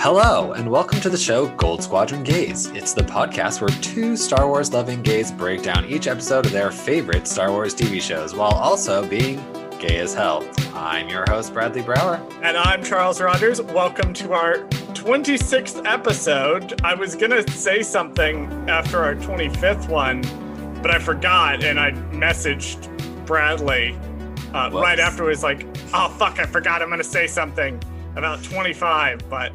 Hello, and welcome to the show Gold Squadron Gays. It's the podcast where two Star Wars loving gays break down each episode of their favorite Star Wars TV shows while also being gay as hell. I'm your host, Bradley Brower. And I'm Charles Rogers. Welcome to our 26th episode. I was going to say something after our 25th one, but I forgot and I messaged Bradley uh, right afterwards, like, oh, fuck, I forgot I'm going to say something about 25, but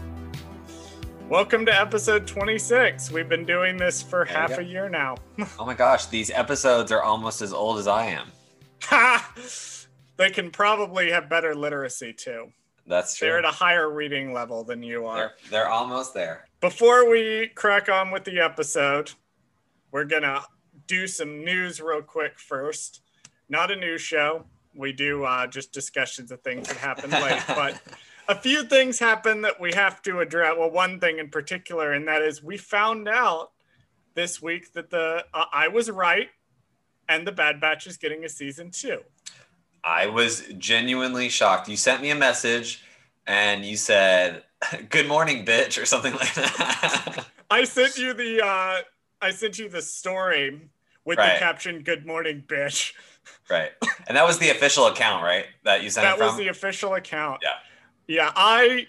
Welcome to episode 26. We've been doing this for there half a year now. oh my gosh, these episodes are almost as old as I am. they can probably have better literacy too. That's true. They're at a higher reading level than you are. They're, they're almost there. Before we crack on with the episode, we're going to do some news real quick first. Not a news show. We do uh, just discussions of things that happened late, but a few things happen that we have to address. Well, one thing in particular, and that is we found out this week that the uh, I was right, and the Bad Batch is getting a season two. I was genuinely shocked. You sent me a message, and you said, "Good morning, bitch," or something like that. I sent you the uh, I sent you the story with right. the caption "Good morning, bitch." Right, and that was the official account, right? That you sent. That was the official account. Yeah. Yeah, I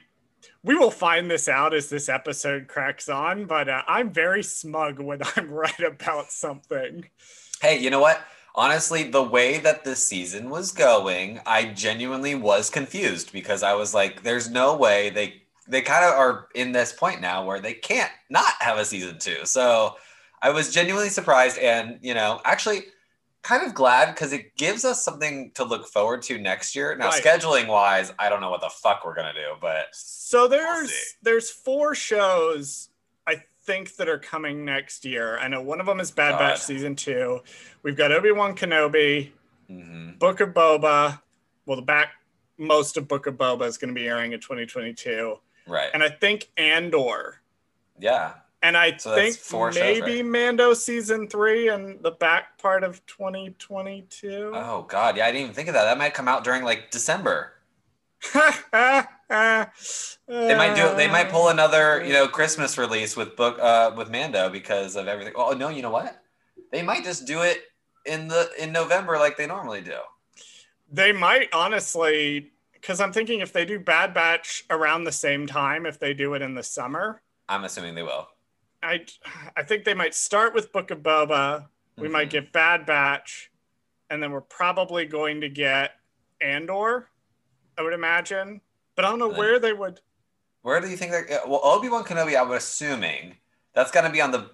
we will find this out as this episode cracks on, but uh, I'm very smug when I'm right about something. Hey, you know what? Honestly, the way that this season was going, I genuinely was confused because I was like, there's no way they they kind of are in this point now where they can't not have a season 2. So, I was genuinely surprised and, you know, actually kind of glad because it gives us something to look forward to next year. Now, right. scheduling wise, I don't know what the fuck we're gonna do, but so there's there's four shows I think that are coming next year. I know one of them is Bad God. Batch season two. We've got Obi Wan Kenobi, mm-hmm. Book of Boba. Well, the back most of Book of Boba is going to be airing in 2022. Right. And I think Andor. Yeah. And I so think maybe right? Mando season three and the back part of 2022. Oh God, yeah, I didn't even think of that. That might come out during like December. they might do it. They might pull another, you know, Christmas release with book uh, with Mando because of everything. Oh no, you know what? They might just do it in the in November like they normally do. They might honestly, because I'm thinking if they do Bad Batch around the same time, if they do it in the summer, I'm assuming they will. I I think they might start with Book of Boba. We mm-hmm. might get Bad Batch, and then we're probably going to get Andor. I would imagine, but I don't know where they would. Where do you think that? Well, Obi Wan Kenobi, I'm assuming that's going to be on the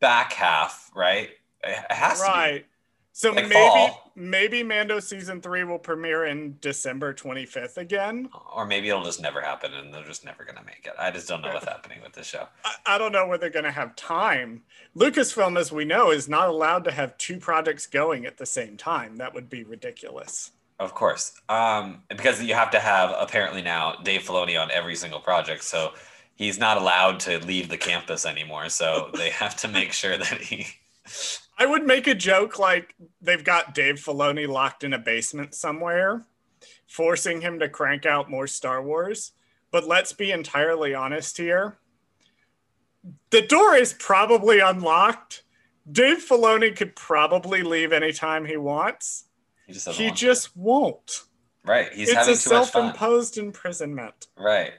back half, right? It has right. to be. So like maybe fall. maybe Mando season three will premiere in December 25th again. Or maybe it'll just never happen and they're just never gonna make it. I just don't know what's happening with this show. I, I don't know where they're gonna have time. Lucasfilm, as we know, is not allowed to have two projects going at the same time. That would be ridiculous. Of course. Um, because you have to have apparently now Dave Filoni on every single project. So he's not allowed to leave the campus anymore. So they have to make sure that he I would make a joke like they've got Dave Filoni locked in a basement somewhere, forcing him to crank out more Star Wars. But let's be entirely honest here. The door is probably unlocked. Dave Filoni could probably leave anytime he wants. He just, he just won't. Right. He's it's a self-imposed imprisonment. Right.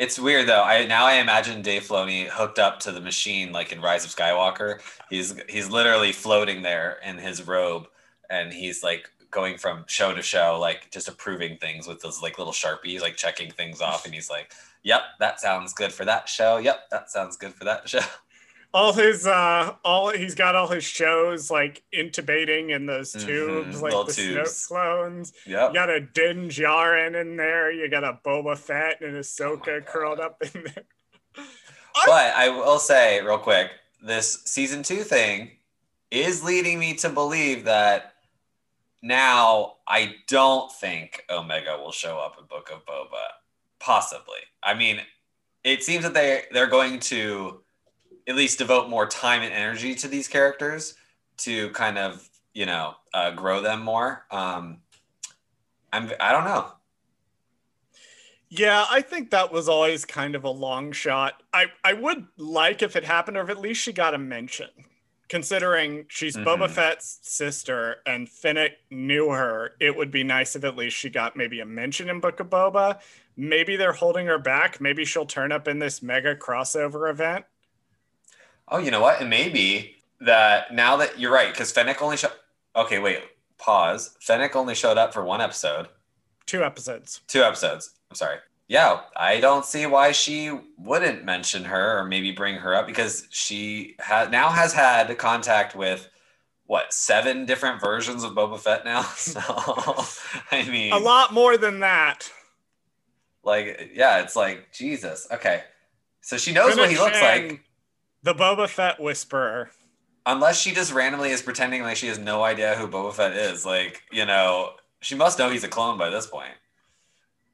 It's weird though. I now I imagine Dave Filoni hooked up to the machine like in Rise of Skywalker. He's he's literally floating there in his robe, and he's like going from show to show, like just approving things with those like little sharpies, like checking things off, and he's like, "Yep, that sounds good for that show. Yep, that sounds good for that show." All his uh all he's got all his shows like intubating in those mm-hmm. tubes mm-hmm, like the tubes. Snoke clones. Yeah. You got a Din Djarin in there. You got a Boba Fett and Ahsoka oh curled up in there. but I will say real quick, this season two thing is leading me to believe that now I don't think Omega will show up in Book of Boba. Possibly. I mean, it seems that they they're going to at least devote more time and energy to these characters to kind of you know uh, grow them more. Um, I'm I don't know. Yeah, I think that was always kind of a long shot. I, I would like if it happened, or if at least she got a mention, considering she's Mhm. Boba Fett's sister and Fennec knew her. It would be nice if at least she got maybe a mention in Book of Boba. Maybe they're holding her back. Maybe she'll turn up in this mega crossover event. Oh, you know what? It may be that now that you're right, because Fennec only showed. Okay, wait. Pause. Fennec only showed up for one episode, Two episodes. two episodes. I'm sorry. Yeah, I don't see why she wouldn't mention her or maybe bring her up because she ha- now has had contact with what seven different versions of Boba Fett now. So I mean, A lot more than that. like yeah, it's like Jesus. Okay, so she knows what he looks like. The Boba Fett Whisperer. unless she just randomly is pretending like she has no idea who Boba Fett is. Like, you know, she must know he's a clone by this point.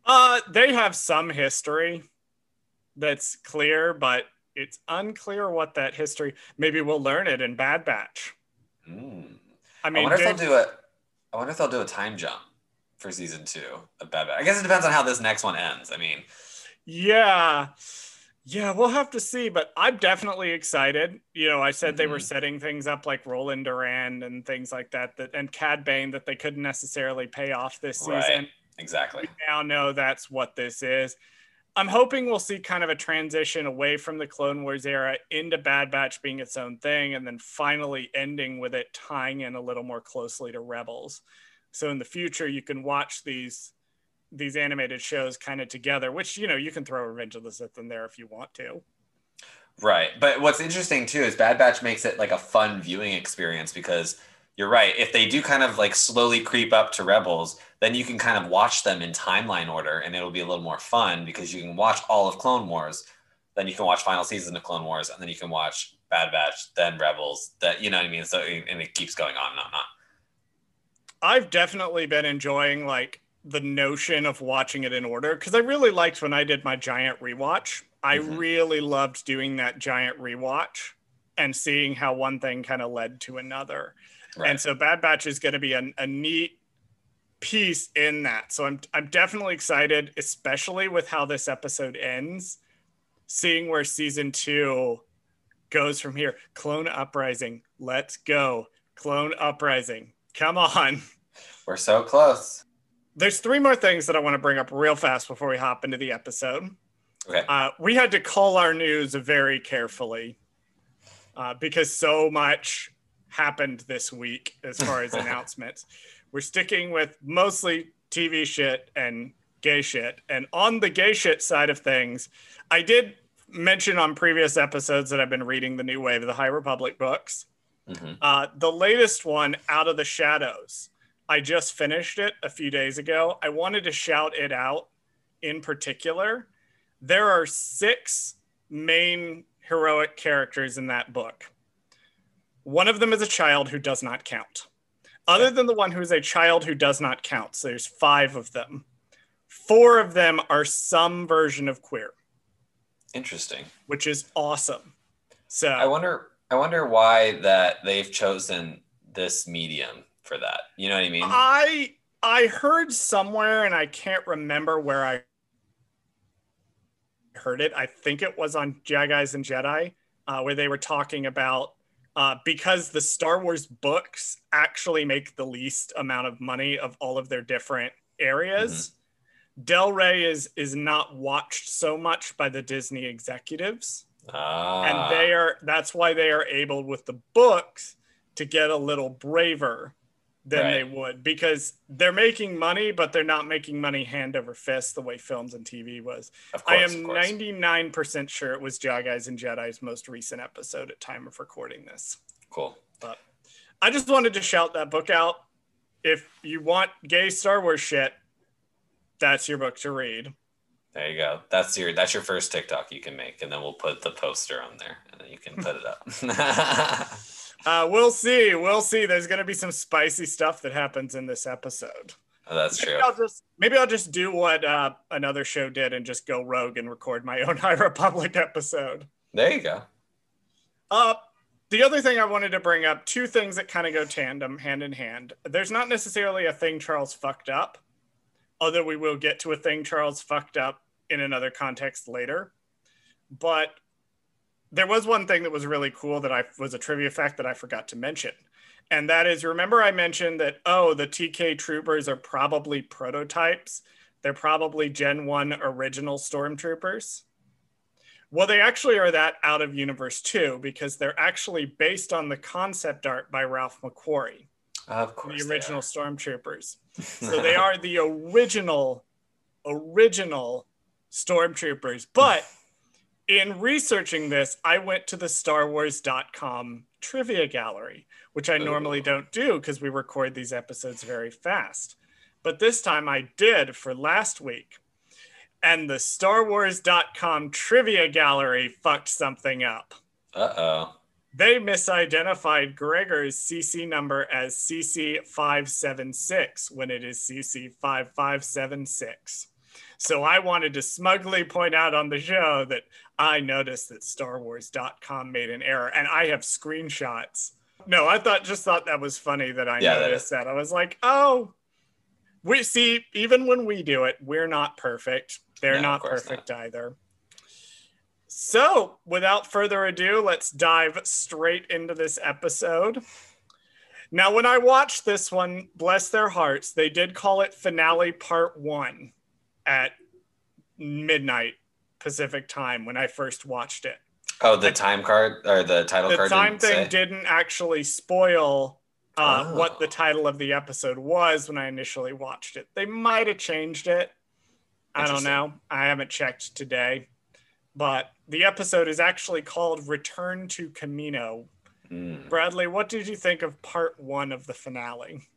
Uh, they have some history that's clear, but it's unclear what that history. Maybe we'll learn it in Bad Batch. Mm. I mean, I, wonder if they'll do a. I wonder if they'll do a time jump for season two of Bad Batch. I guess it depends on how this next one ends. I mean, yeah, yeah, we'll have to see. But I'm definitely excited. You know, I said they were Mhm. setting things up like Roland Durand and things like that, that and Cad Bane that they couldn't necessarily pay off this season. Right. exactly. we now know that's what this is. I'm hoping we'll see kind of a transition away from the Clone Wars era into Bad Batch being its own thing, and then finally ending with it tying in a little more closely to Rebels. So in the future, you can watch these these animated shows kind of together. Which you know you can throw Revenge of the Sith in there if you want to. Right. But what's interesting too is Bad Batch makes it like a fun viewing experience because you're right. If they do kind of like slowly creep up to Rebels, then you can kind of watch them in timeline order and it'll be a little more fun because you can watch all of Clone Wars, then you can watch final season of Clone Wars, and then you can watch Bad Batch, then Rebels, that you know what I mean? So and it keeps going on and on and on. I've definitely been enjoying like the notion of watching it in order because I really liked when I did my giant rewatch. I Mhm. really loved doing that giant rewatch and seeing how one thing kind of led to another. Right. And so Bad Batch is going to be a, a neat piece in that. So I'm I'm definitely excited, especially with how this episode ends, seeing where season two goes from here. Clone Uprising, let's go. Clone Uprising, come on. We're so close. There's three more things that I want to bring up real fast before we hop into the episode. Okay. Uh, we had to call our news very carefully uh, because so much happened this week as far as announcements. We're sticking with mostly TV shit and gay shit. And on the gay shit side of things, I did mention on previous episodes that I've been reading the new wave of the High Republic books. hmm Uh, the latest one, Out of the Shadows. I just finished it a few days ago. I wanted to shout it out in particular. There are six main heroic characters in that book. One of them is a child who does not count. Other than the one who is a child who does not count, so there's five of them. Four of them are some version of queer, Interesting. which is awesome. So I wonder. I wonder why that they've chosen this medium for that. You know what I mean? I I heard somewhere and I can't remember where I heard it. I think it was on Jaguys and Jedi, uh, where they were talking about uh, because the Star Wars books actually make the least amount of money of all of their different areas. Del Rey is is not watched so much by the Disney executives ah, and they are that's why they are able with the books to get a little braver than Right. they would because they're making money but they're not making money hand over fist the way films and tv was course, i am 99% sure it was Jaguys and jedi's most recent episode at time of recording this cool. But i just wanted to shout that book out if you want gay star wars shit that's your book to read There you go. That's your that's your first TikTok you can make, and then we'll put the poster on there, and then you can put it up. uh, we'll see we'll see there's going to be some spicy stuff that happens in this episode Oh, that's true. Maybe I'll just maybe I'll just do what uh, another show did and just go rogue and record my own High Republic episode. There you go. Uh, the other thing I wanted to bring up, two things that kind of go tandem, hand in hand. There's not necessarily a thing Charles fucked up, although we will get to a thing Charles fucked up in another context later. But there was one thing that was really cool that I was a trivia fact that I forgot to mention. And that is remember I mentioned that oh the TK troopers are probably prototypes. They're probably Gen 1 original stormtroopers. Well, they actually are that out of universe too, because they're actually based on the concept art by Ralph McQuarrie. Of course. The original Stormtroopers. so they are the original, original Stormtroopers. But in researching this, I went to the StarWars.com trivia gallery, which I normally don't do because we record these episodes very fast. But this time I did for last week and the StarWars.com trivia gallery fucked something up. Uh oh. They misidentified Gregor's CC number as CC576 when it is CC5576. So I wanted to smugly point out on the show that I noticed that StarWars.com made an error and I have screenshots. No, I thought just thought that was funny that I yeah, noticed that, that. I was like, oh, we see, even when we do it, we're not perfect. They're no, not perfect not. either. So, without further ado, let's dive straight into this episode. Now, when I watched this one, bless their hearts, they did call it finale part one at midnight Pacific time when I first watched it. Oh, the time card or the title the card. The time thing say? didn't actually spoil uh, oh. what the title of the episode was when I initially watched it. They might have changed it. I don't know. I haven't checked today. But the episode is actually called Return to Camino." Mm. Bradley, what did you think of part one of the finale?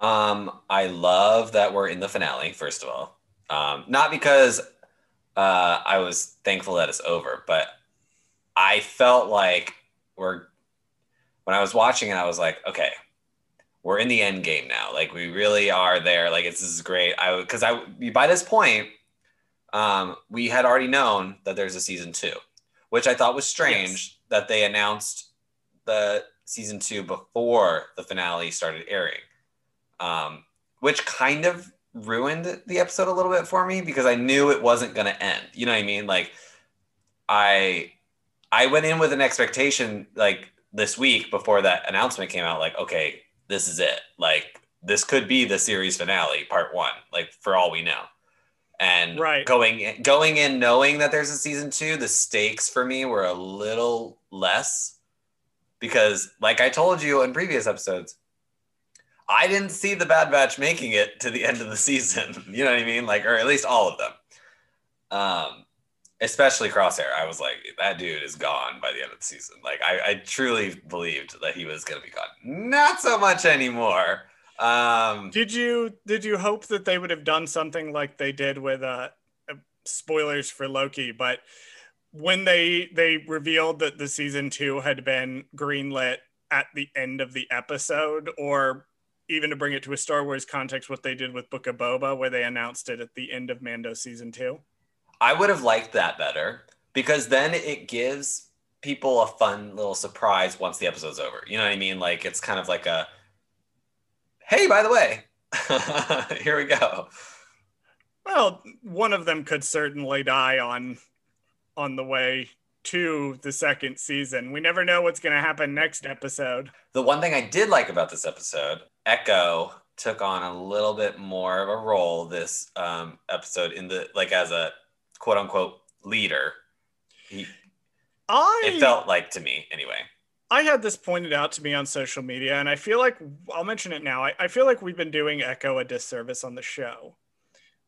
Um, I love that we're in the finale, first of all. Um, not because uh, I was thankful that it's over, but I felt like we're when I was watching it, I was like, okay, we're in the end game now. Like we really are there. Like it's, this is great. I because I by this point, um, we had already known that there's a season two, which I thought was strange yes. that they announced the season two before the finale started airing, um, which kind of ruined the episode a little bit for me because I knew it wasn't going to end. You know what I mean? Like I I went in with an expectation like this week before that announcement came out like okay this is it. Like this could be the series finale, part one. Like for all we know. And right. going going in knowing that there's a season two, the stakes for me were a little less because, like I told you in previous episodes, I didn't see the Bad Batch making it to the end of the season. You know what I mean? Like, or at least all of them. Um, especially Crosshair. I was like, that dude is gone by the end of the season. Like, I, I truly believed that he was going to be gone. Not so much anymore. Um, did you did you hope that they would have done something like they did with uh, spoilers for Loki, but when they they revealed that the season two had been greenlit at the end of the episode, or even to bring it to a Star Wars context, what they did with Book of Boba, where they announced it at the end of Mando season two. I would have liked that better because then it gives people a fun little surprise once the episode's over. You know what I mean? Like it's kind of like a hey, by the way, here we go. Well, one of them could certainly die on on the way to the second season. We never know what's going to happen next episode. The one thing I did like about this episode, Echo took on a little bit more of a role this um, episode in the like as a quote unquote leader. He, I it felt like to me anyway. I had this pointed out to me on social media, and I feel like I'll mention it now. I, I feel like we've been doing Echo a disservice on the show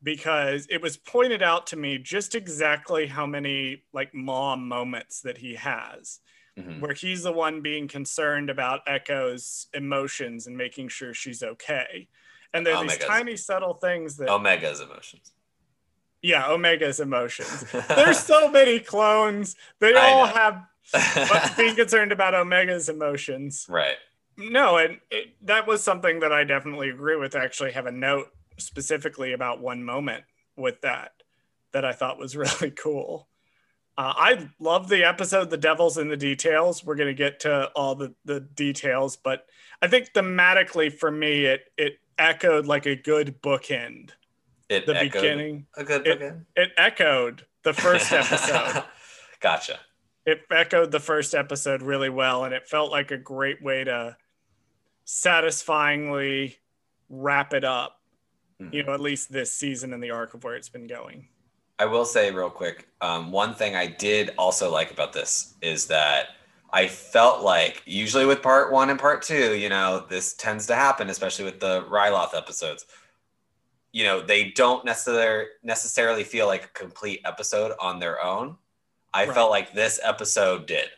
because it was pointed out to me just exactly how many like mom moments that he has. Mm-hmm. where he's the one being concerned about Echo's emotions and making sure she's okay. And there's Omega's, these tiny subtle things that Omega's emotions yeah, Omega's emotions. There's so many clones. They all have being concerned about Omega's emotions. Right. No, and it, that was something that I definitely agree with. I actually have a note specifically about one moment with that that I thought was really cool. Uh, I love the episode, The Devil's in the Details. We're going to get to all the, the details, but I think thematically for me, it, it echoed like a good bookend It the echoed beginning. A good It- bookend. It echoed the first episode. gotcha. it echoed the first episode really well, and it felt like a great way to satisfyingly wrap it up. You know, at least this season in the arc of where it's been going. I will say real quick, um, one thing I did also like about this is that I felt like usually with part one and part two, you know, this tends to happen, especially with the Ryloth episodes. You know, they don't necessarily necessarily feel like a complete episode on their own. I Right. felt like this episode did.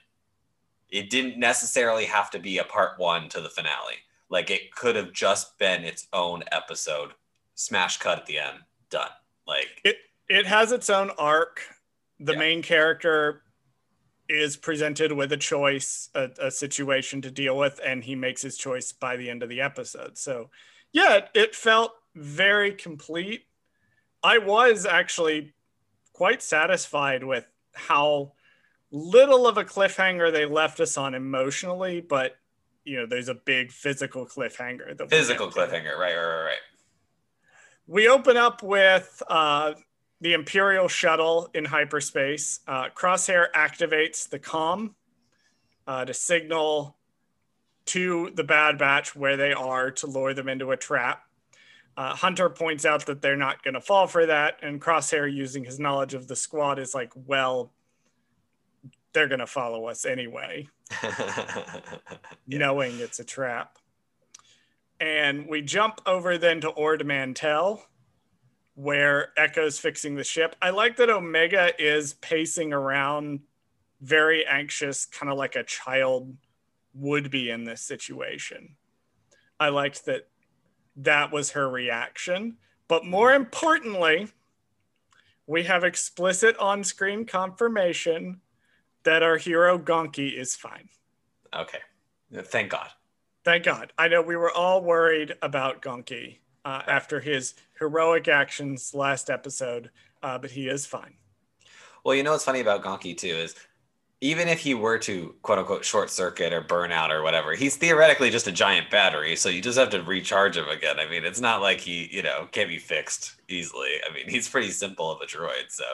It didn't necessarily have to be a part one to the finale. Like it could have just been its own episode, smash cut at the end, done. Like It has its own arc. The Yeah. main character is presented with a choice, a, a situation to deal with, and he makes his choice by the end of the episode. So, yeah, it, it felt very complete. I was actually quite satisfied with how little of a cliffhanger they left us on emotionally, but you know, there's a big physical cliffhanger. Physical cliffhanger, right, right, right, right. We open up with uh, the Imperial shuttle in hyperspace. Uh, Crosshair activates the comm uh, to signal to the Bad Batch where they are to lure them into a trap. Uh, Hunter points out that they're not going to fall for that, and Crosshair, using his knowledge of the squad, is like, "Well, they're going to follow us anyway." Yeah. knowing it's a trap. And we jump over then to Ord Mantell, where Echo's fixing the ship. I like that Omega is pacing around, very anxious, kind of like a child would be in this situation. I liked that that was her reaction. But more importantly, we have explicit on screen confirmation that our hero Gonki is fine. Okay. Thank God. Thank God. I know we were all worried about Gonki uh, after his heroic actions last episode, uh, but he is fine. Well, you know what's funny about Gonki too is even if he were to quote unquote short circuit or burn out or whatever, he's theoretically just a giant battery. So you just have to recharge him again. I mean, it's not like he, you know, can't be fixed easily. I mean, he's pretty simple of a droid. So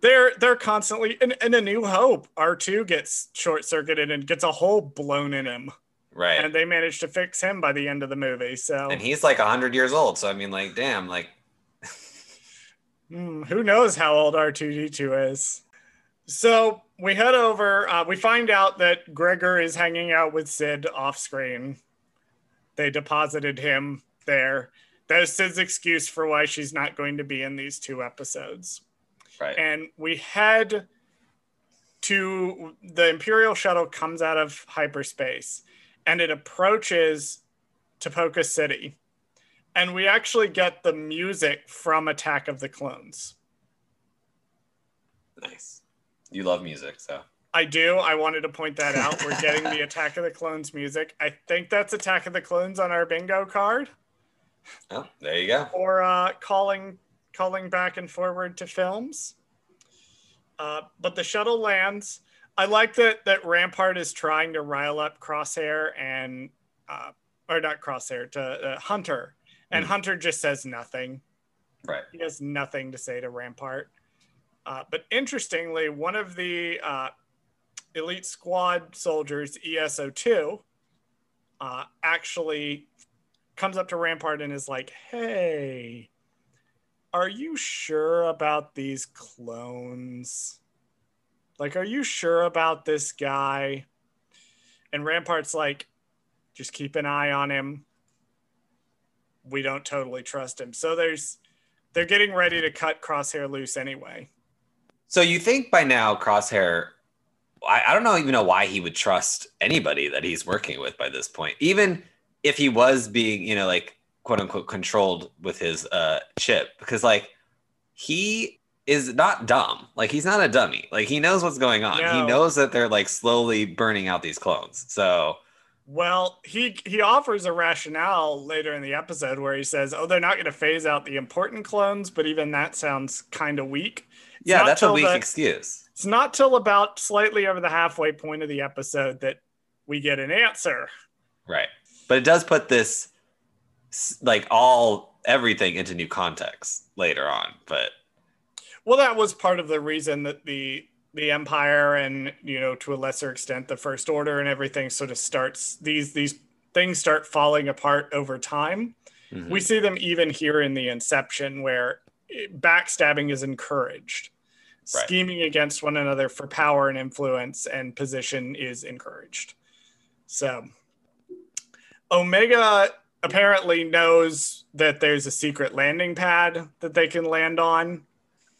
They're they're constantly in, in a new hope. R2 gets short circuited and gets a hole blown in him. Right. And they managed to fix him by the end of the movie. So and he's like hundred years old. So I mean, like, damn, like, Hmm, who knows how old R2D2 is? So we head over. Uh, we find out that Gregor is hanging out with Cid off screen. They deposited him there. That is Cid's excuse for why she's not going to be in these two episodes. right. And we head to the Imperial shuttle comes out of hyperspace and it approaches Tipoca City. And we actually get the music from Attack of the Clones. nice. You love music, so I do. I wanted to point that out. We're getting the Attack of the Clones music. I think that's Attack of the Clones on our bingo card oh, there you go. or uh, calling calling back and forward to films. Uh, but the shuttle lands. I like that that Rampart is trying to rile up Crosshair and uh, or not Crosshair to uh, Hunter, and Mm. Hunter just says nothing. Right. He has nothing to say to Rampart. Uh, but interestingly, one of the uh, elite squad soldiers, ESO2, uh, actually comes up to Rampart and is like, hey, are you sure about these clones? Like, are you sure about this guy? And Rampart's like, just keep an eye on him. We don't totally trust him. So there's they're getting ready to cut Crosshair loose anyway. So you think by now Crosshair, I, I don't know even know why he would trust anybody that he's working with by this point, even if he was being, you know, like quote unquote controlled with his uh, chip, because like he is not dumb. Like he's not a dummy. Like he knows what's going on. He knows that they're like slowly burning out these clones. So Well, he he offers a rationale later in the episode where he says, "Oh, they're not going to phase out the important clones, but even that sounds kind of weak." It's yeah, that's a weak the- excuse. It's not till about slightly over the halfway point of the episode that we get an answer. Right. But it does put this like all everything into new context later on. But well, that was part of the reason that the the empire and you know to a lesser extent the first order and everything sort of starts these these things start falling apart over time. Mm-hmm. We see them even here in the inception where backstabbing is encouraged. Right. Scheming against one another for power and influence and position is encouraged. So Omega apparently knows that there's a secret landing pad that they can land on.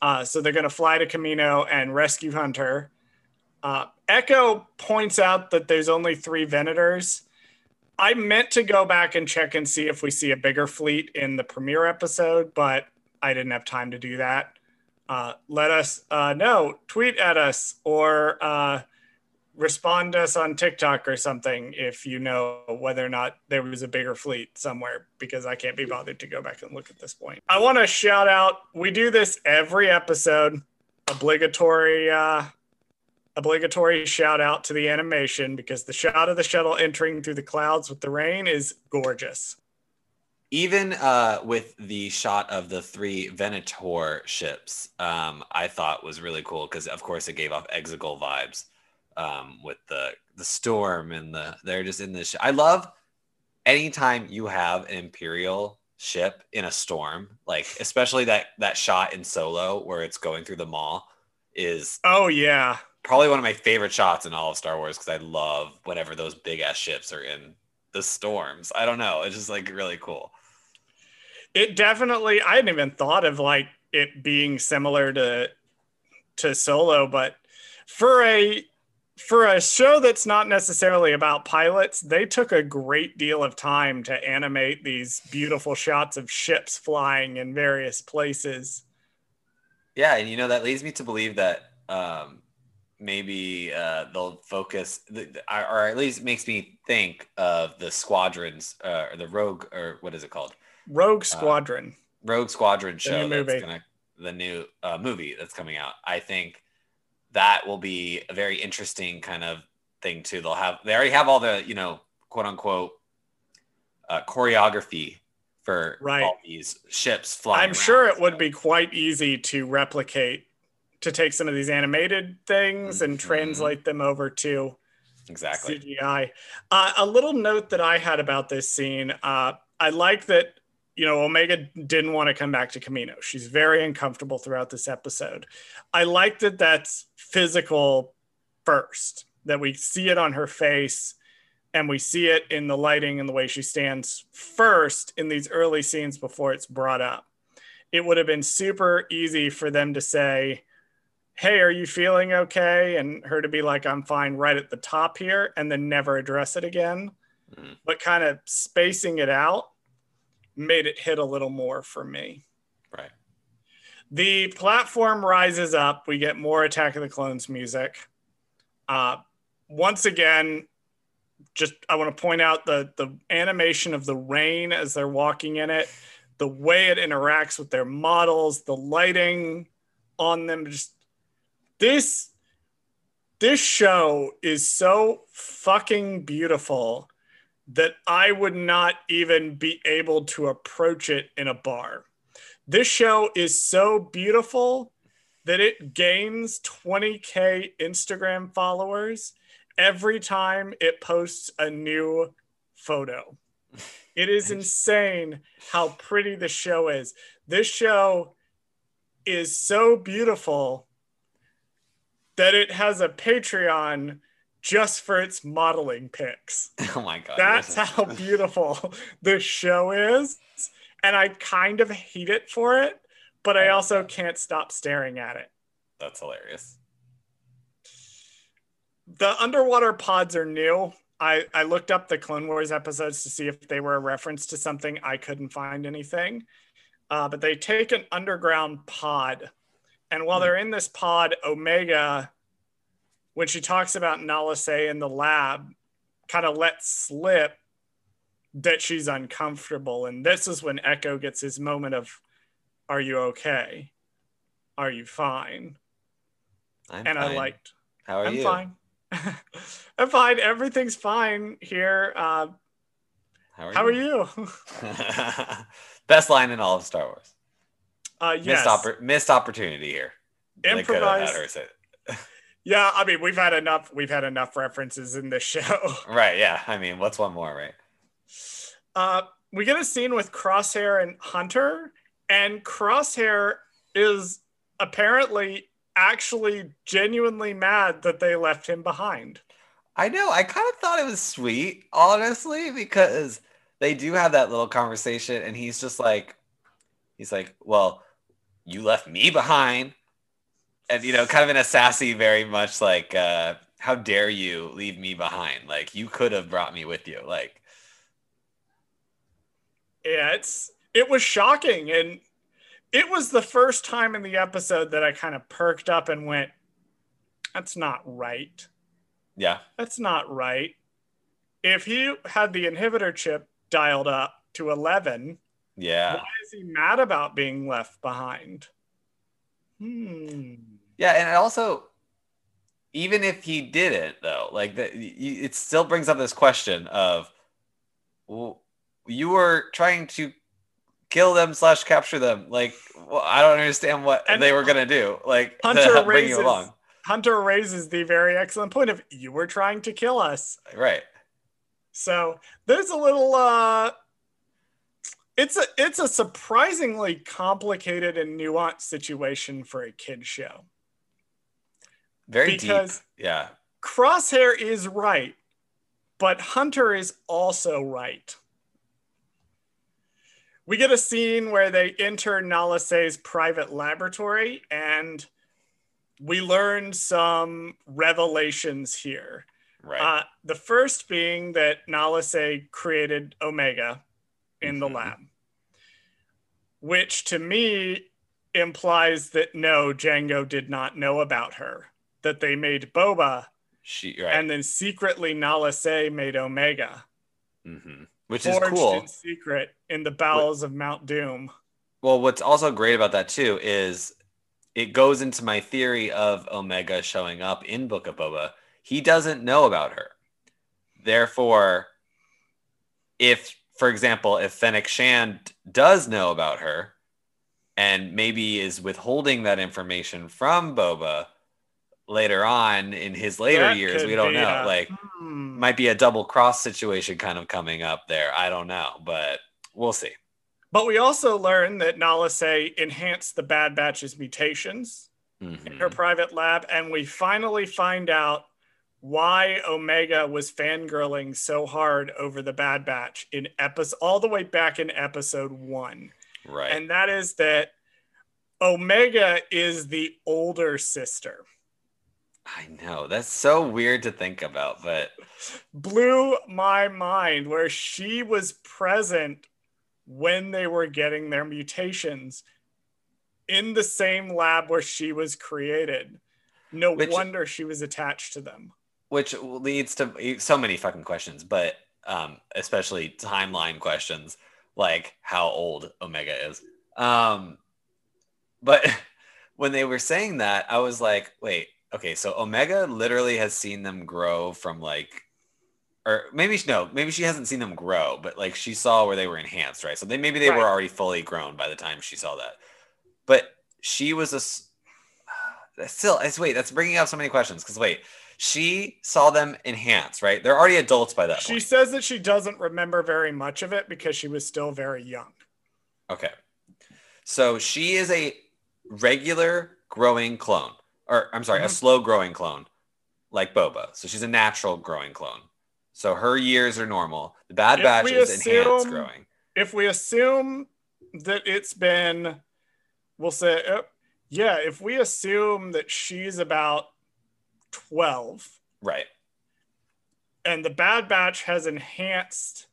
Uh, so they're going to fly to Camino and rescue Hunter. Uh, Echo points out that there's only three Venators. I meant to go back and check and see if we see a bigger fleet in the premiere episode, but I didn't have time to do that. Uh, let us uh, know, tweet at us, or uh, respond to us on TikTok or something if you know whether or not there was a bigger fleet somewhere because I can't be bothered to go back and look at this point. I want to shout out, we do this every episode, obligatory uh obligatory shout out to the animation because the shot of the shuttle entering through the clouds with the rain is gorgeous. Even uh, with the shot of the three Venator ships, um, I thought was really cool because, of course, it gave off Exegol vibes um, with the the storm and the they're just in this. Sh- I love anytime you have an Imperial ship in a storm, like especially that that shot in Solo where it's going through the mall is oh yeah probably one of my favorite shots in all of Star Wars because I love whenever those big ass ships are in the storms. I don't know, it's just like really cool. It definitely I hadn't even thought of like it being similar to to Solo, but for a for a show that's not necessarily about pilots, they took a great deal of time to animate these beautiful shots of ships flying in various places. Yeah, and you know that leads me to believe that um, maybe uh, they'll focus, or at least makes me think of the squadrons, uh, or the Rogue, or what is it called? Rogue uh, Squadron. Uh, Rogue Squadron show. The new. Gonna, the new uh, movie that's coming out. I think that will be a very interesting kind of thing too. They'll have they already have all the you know quote unquote uh, choreography for right. all these ships flying. I'm sure it would be quite easy to replicate to take some of these animated things mm-hmm. and translate them over to exactly CGI. Uh, a little note that I had about this scene. Uh, I like that you know, Omega didn't want to come back to Camino. She's very uncomfortable throughout this episode. I like that that's physical first, that we see it on her face and we see it in the lighting and the way she stands first in these early scenes before it's brought up. It would have been super easy for them to say, Hey, are you feeling okay? And her to be like, I'm fine right at the top here, and then never address it again. Mm. But kind of spacing it out made it hit a little more for me. The platform rises up. We get more Attack of the Clones music. Uh, once again, just I want to point out the the animation of the rain as they're walking in it, the way it interacts with their models, the lighting on them. Just this this show is so fucking beautiful that I would not even be able to approach it in a bar. This show is so beautiful that it gains 20K Instagram followers every time it posts a new photo. It is insane how pretty the show is. This show is so beautiful that it has a Patreon just for its modeling pics. Oh my god. That's how beautiful this show is. And I kind of hate it for it, but I also can't stop staring at it. That's hilarious. The underwater pods are new. I, I looked up the Clone Wars episodes to see if they were a reference to something. I couldn't find anything. Uh, but they take an underground pod. And while hmm. they're in this pod, Omega when she talks about Nala Se in the lab, kind of lets slip that she's uncomfortable. And this is when Echo gets his moment of, Are you okay? Are you fine? I'm and fine. I liked, How are I'm you? fine. I'm fine. Everything's fine here. Uh, how are how you? Are you? Best line in all of Star Wars. Uh, yes. Missed, oppor- missed opportunity here. They could have had Improvise. her. Yeah, I mean, we've had enough. We've had enough references in this show. Right, yeah. I mean, what's one more, right? Uh, we get a scene with Crosshair and Hunter, and Crosshair is apparently actually genuinely mad that they left him behind. I know. I kind of thought it was sweet, honestly, because they do have that little conversation, and he's just like, he's like, well, you left me behind. And, you know, kind of in a sassy, very much like, uh, how dare you leave me behind? Like, you could have brought me with you. Like, Yeah, it's it was shocking, and it was the first time in the episode that I kind of perked up and went, "That's not right. yeah, That's not right." If he had the inhibitor chip dialed up to eleven, yeah. why is he mad about being left behind? Hmm. Yeah, and also, even if he didn't, though, like the, it still brings up this question of, well, you were trying to kill them slash capture them. Like, well, I don't understand what And they were gonna do. Like, Hunter raises Hunter raises the very excellent point of you were trying to kill us. right? So there's a little uh it's a it's a surprisingly complicated and nuanced situation for a kid show. Very Because- deep. Yeah, Crosshair is right, but Hunter is also right. We get a scene where they enter Nala Se's private laboratory and we learn some revelations here. right. Uh, the first being that Nala Se created Omega in the Mhm. lab, which to me implies that no, Django did not know about her, that they made Boba, she right. and then secretly Nala Se made Omega, hmm Which is cool. in secret in the bowels of Mount Doom. Well, what's also great about that too is it goes into my theory of Omega showing up in Book of Boba. He doesn't know about her. Therefore, if, for example, if Fennec Shand does know about her and maybe is withholding that information from Boba later on in his later That years, we don't know. a- like, Hmm. might be a double cross situation kind of coming up there. I don't know, but we'll see. But we also learn that Nala Nalase enhanced the Bad Batch's mutations Mhm. in her private lab, and we finally find out why Omega was fangirling so hard over the Bad Batch in episode all the way back in episode one. Right. And that is that Omega is the older sister. I know that's so weird to think about, but Blew my mind where she was present when they were getting their mutations in the same lab where she was created. No Which- wonder she was attached to them. which leads to so many fucking questions, but um, especially timeline questions like how old Omega is. Um, but when they were saying that, I was like, wait, okay, so Omega literally has seen them grow from like, or maybe no, maybe she hasn't seen them grow, but like she saw where they were enhanced, right? So they maybe they Right. were already fully grown by the time she saw that. But she was a still. It's wait, that's bringing up so many questions because wait, she saw them enhance, right? They're already adults by that She point. says that she doesn't remember very much of it because she was still very young. Okay. So she is a regular growing clone, or I'm sorry, a Mhm. slow growing clone, like Boba. So she's a natural growing clone. So her years are normal. The Bad If Batch is enhanced growing. If we assume that it's been, we'll say, uh, yeah, if we assume that she's about 12 Right. and the Bad Batch has enhanced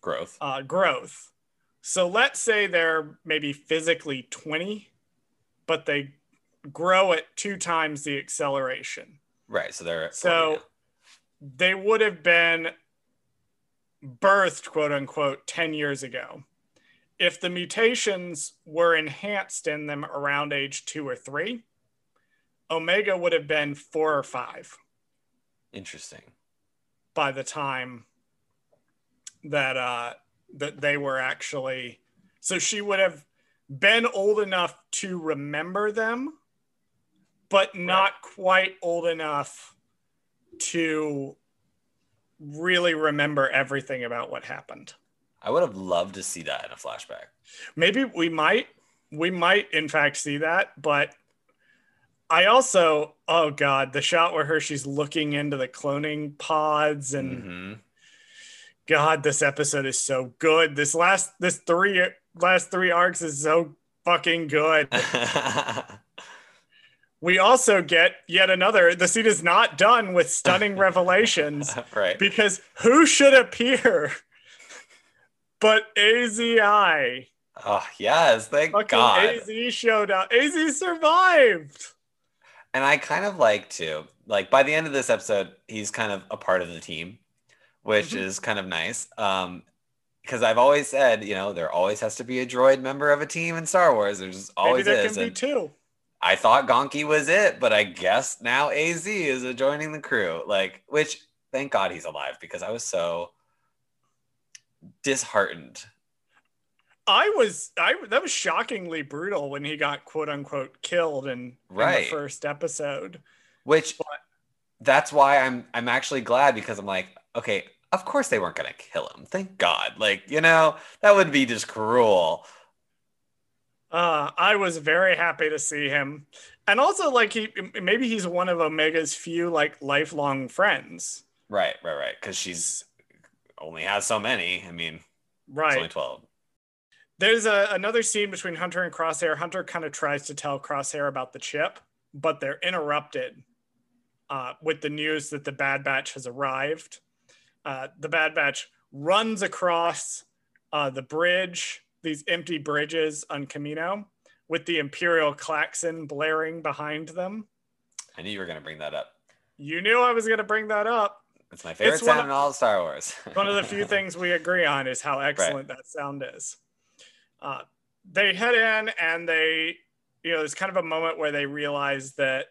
Growth. uh, growth. So let's say they're maybe physically 20, but they grow at two times the acceleration. Right. So they're So 40 now. they would have been birthed, quote unquote, 10 years ago. If the mutations were enhanced in them around age two or three, Omega would have been four or five interesting. by the time that uh, that they were actually So she would have been old enough to remember them, but not quite old enough to really remember everything about what happened. I would have loved to see that in a flashback. Maybe we might, we might in fact see that, but I also, oh god, the shot where her she's looking into the cloning pods and hmm god, this episode is so good. This last this three last three arcs is so fucking good. We also get yet another. The scene is not done with stunning revelations right. because who should appear but AZI? Oh yes, thank Fucking God. AZ showed up. AZ survived. And I kind of like to like by the end of this episode, he's kind of a part of the team, which Mhm. is kind of nice. Um, because I've always said, you know, there always has to be a droid member of a team in Star Wars. There's Maybe always there is. can be And two. I thought Gonky was it, but I guess now AZ is joining the crew. Like, which thank God he's alive because I was so disheartened. I was I that was shockingly brutal when he got quote unquote killed in, in the first episode. Which that's why I'm I'm actually glad because I'm like, okay, of course they weren't gonna kill him. Thank God. Like, you know, that would be just cruel. Uh, I was very happy to see him, and also like he maybe he's one of Omega's few like lifelong friends. Right, right, right. Because she's only has so many. I mean, it's only Right. 12. There's a, another scene between Hunter and Crosshair. Hunter kind of tries to tell Crosshair about the chip, but they're interrupted uh, with the news that the Bad Batch has arrived. Uh, the Bad Batch runs across uh, the bridge, these empty bridges on Kamino, with the Imperial klaxon blaring behind them. I knew you were gonna bring that up. You knew I was going to bring that up. It's my favorite It's sound of- in all of Star Wars. one of the few things we agree on is how excellent that sound is. Uh, they head in and they, you know, there's kind of a moment where they realize that,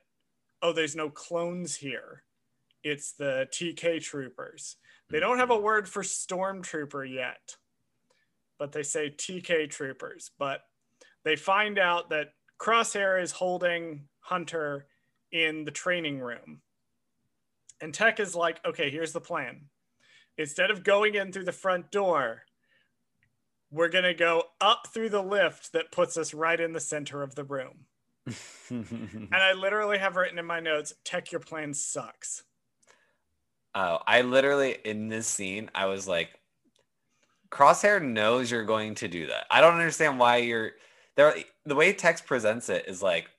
oh, there's no clones here. It's the TK troopers. They don't have a word for stormtrooper yet, but they say TK troopers. But they find out that Crosshair is holding Hunter in the training room. And Tech is like, okay, here's the plan instead of going in through the front door, we're going to go up through the lift that puts us right in the center of the room. And I literally have written in my notes, Tech, your plan sucks. Oh, I literally in this scene, I was like, Crosshair knows you're going to do that. I don't understand why you're there. The way text presents it is like,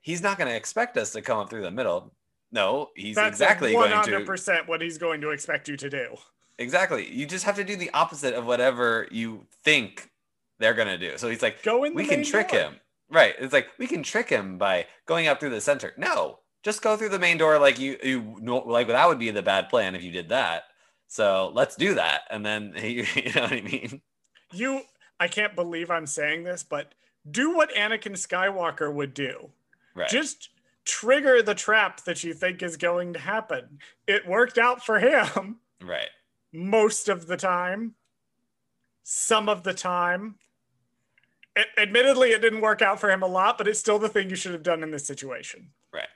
he's not going to expect us to come up through the middle. No, he's That's exactly one going hundred to. percent what he's going to expect you to do. Exactly. You just have to do the opposite of whatever you think they're going to do. So he's like, Go in. We can trick door. him. Right. It's like we can trick him by going up through the center. No, just go through the main door like you you know like that would be the bad plan if you did that. So let's do that. And then you, you know what I mean? You, I can't believe I'm saying this, but do what Anakin Skywalker would do. Right. Just trigger the trap that you think is going to happen. It worked out for him right. most of the time, some of the time. A- admittedly, it didn't work out for him a lot, but it's still the thing you should have done in this situation. Right.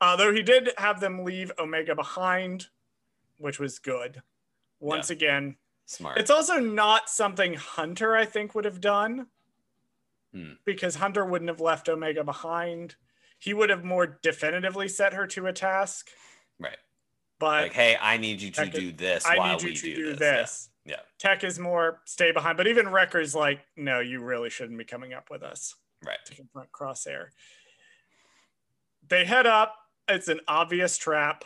Uh, though he did have them leave Omega behind, which was good. Once again, Smart. it's also not something Hunter, I think, would have done Hmm. because Hunter wouldn't have left Omega behind. He would have more definitively set her to a task. right. But Like, hey, I need you to do this I while need you we to do, this. this. Yeah. Tech is more stay behind. But even Wrecker's like, no, you really shouldn't be coming up with us Right. to confront Crosshair. They head up. It's an obvious trap.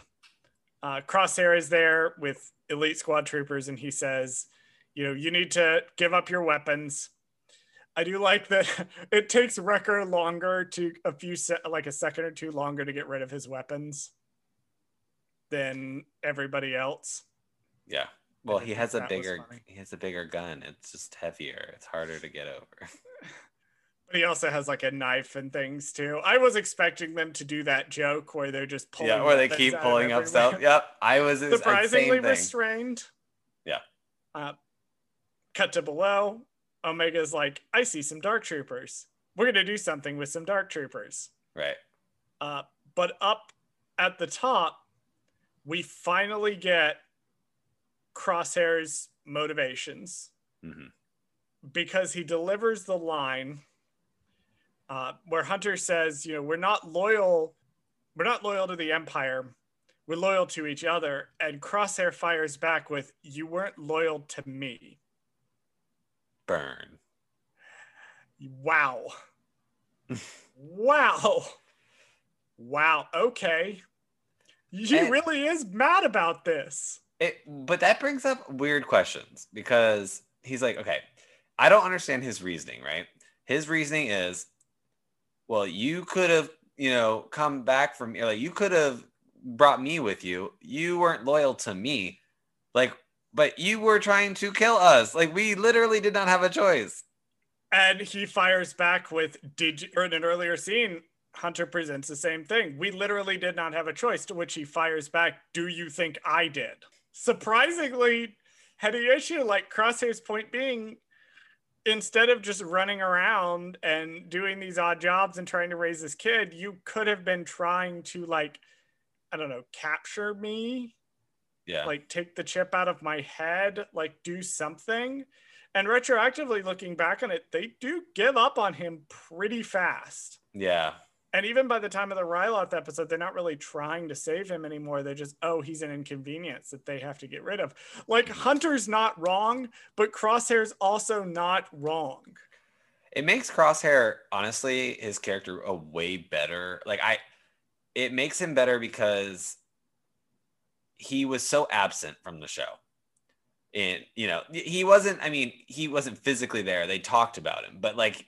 Uh, Crosshair is there with elite squad troopers, and he says, "You know, you need to give up your weapons." I do like that it takes Wrecker longer to a few se- like a second or two longer to get rid of his weapons than everybody else. Yeah. Well, he has a bigger he has a bigger gun. It's just heavier. It's harder to get over. But he also has like a knife and things too. I was expecting them to do that joke where they're just pulling. yeah, or they keep pulling up stuff. Yep. I was Surprisingly restrained. Yeah. Uh, cut to below. Omega's like, I see some dark troopers. We're gonna do something with some dark troopers. Right. Uh, but up at the top, we finally get Crosshair's motivations hmm because he delivers the line uh, where Hunter says, "You know, we're not loyal. We're not loyal to the Empire. We're loyal to each other." And Crosshair fires back with, "You weren't loyal to me." Burn. Wow. wow. Wow. Okay. He And- really is mad about this. It, but that brings up weird questions because he's like, okay, I don't understand his reasoning, right? His reasoning is, well, you could have, you know, come back from, like, you could have brought me with you. You weren't loyal to me, like, but you were trying to kill us. Like, we literally did not have a choice. And he fires back with, "Did you?" In an earlier scene, Hunter presents the same thing. We literally did not have a choice. To which he fires back, "Do you think I did?" Surprisingly, heady issue. Like Crosshair's point being, instead of just running around and doing these odd jobs and trying to raise this kid, you could have been trying to like, I don't know, capture me Yeah. like take the chip out of my head, like do something. And retroactively looking back on it, they do give up on him pretty fast. yeah. And even by the time of the Ryloth episode, they're not really trying to save him anymore. They're just, oh, he's an inconvenience that they have to get rid of. Like Hunter's not wrong, but Crosshair's also not wrong. it makes crosshair honestly his character a way better like i it makes him better because he was so absent from the show and you know he wasn't i mean he wasn't physically there they talked about him but like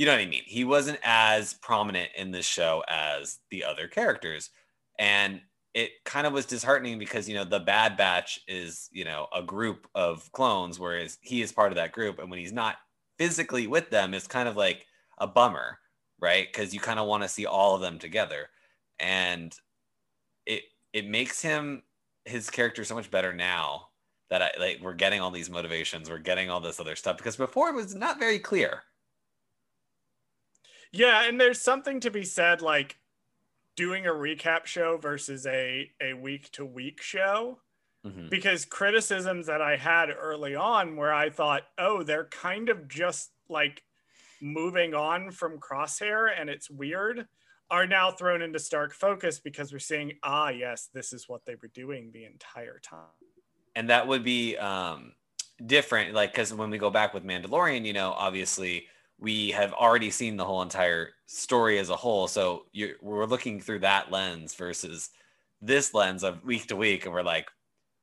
you know what i mean? He wasn't as prominent in this show as the other characters. And it kind of was disheartening because you know the bad batch is you know a group of clones whereas he is part of that group. And when he's not physically with them it's kind of like a bummer right? Because you kind of want to see all of them together. And it it makes him his character so much better now that I like we're getting all these motivations we're getting all this other stuff. Because before it was not very clear Yeah, and there's something to be said like doing a recap show versus a a week to week show. Mhm. because criticisms that I had early on where I thought, oh, they're kind of just like moving on from Crosshair and it's weird, are now thrown into stark focus because we're seeing, ah, yes, this is what they were doing the entire time. and that would be um different like because when we go back with mandalorian you know obviously we have already seen the whole entire story as a whole so you're, we're looking through that lens versus this lens of week to week and we're like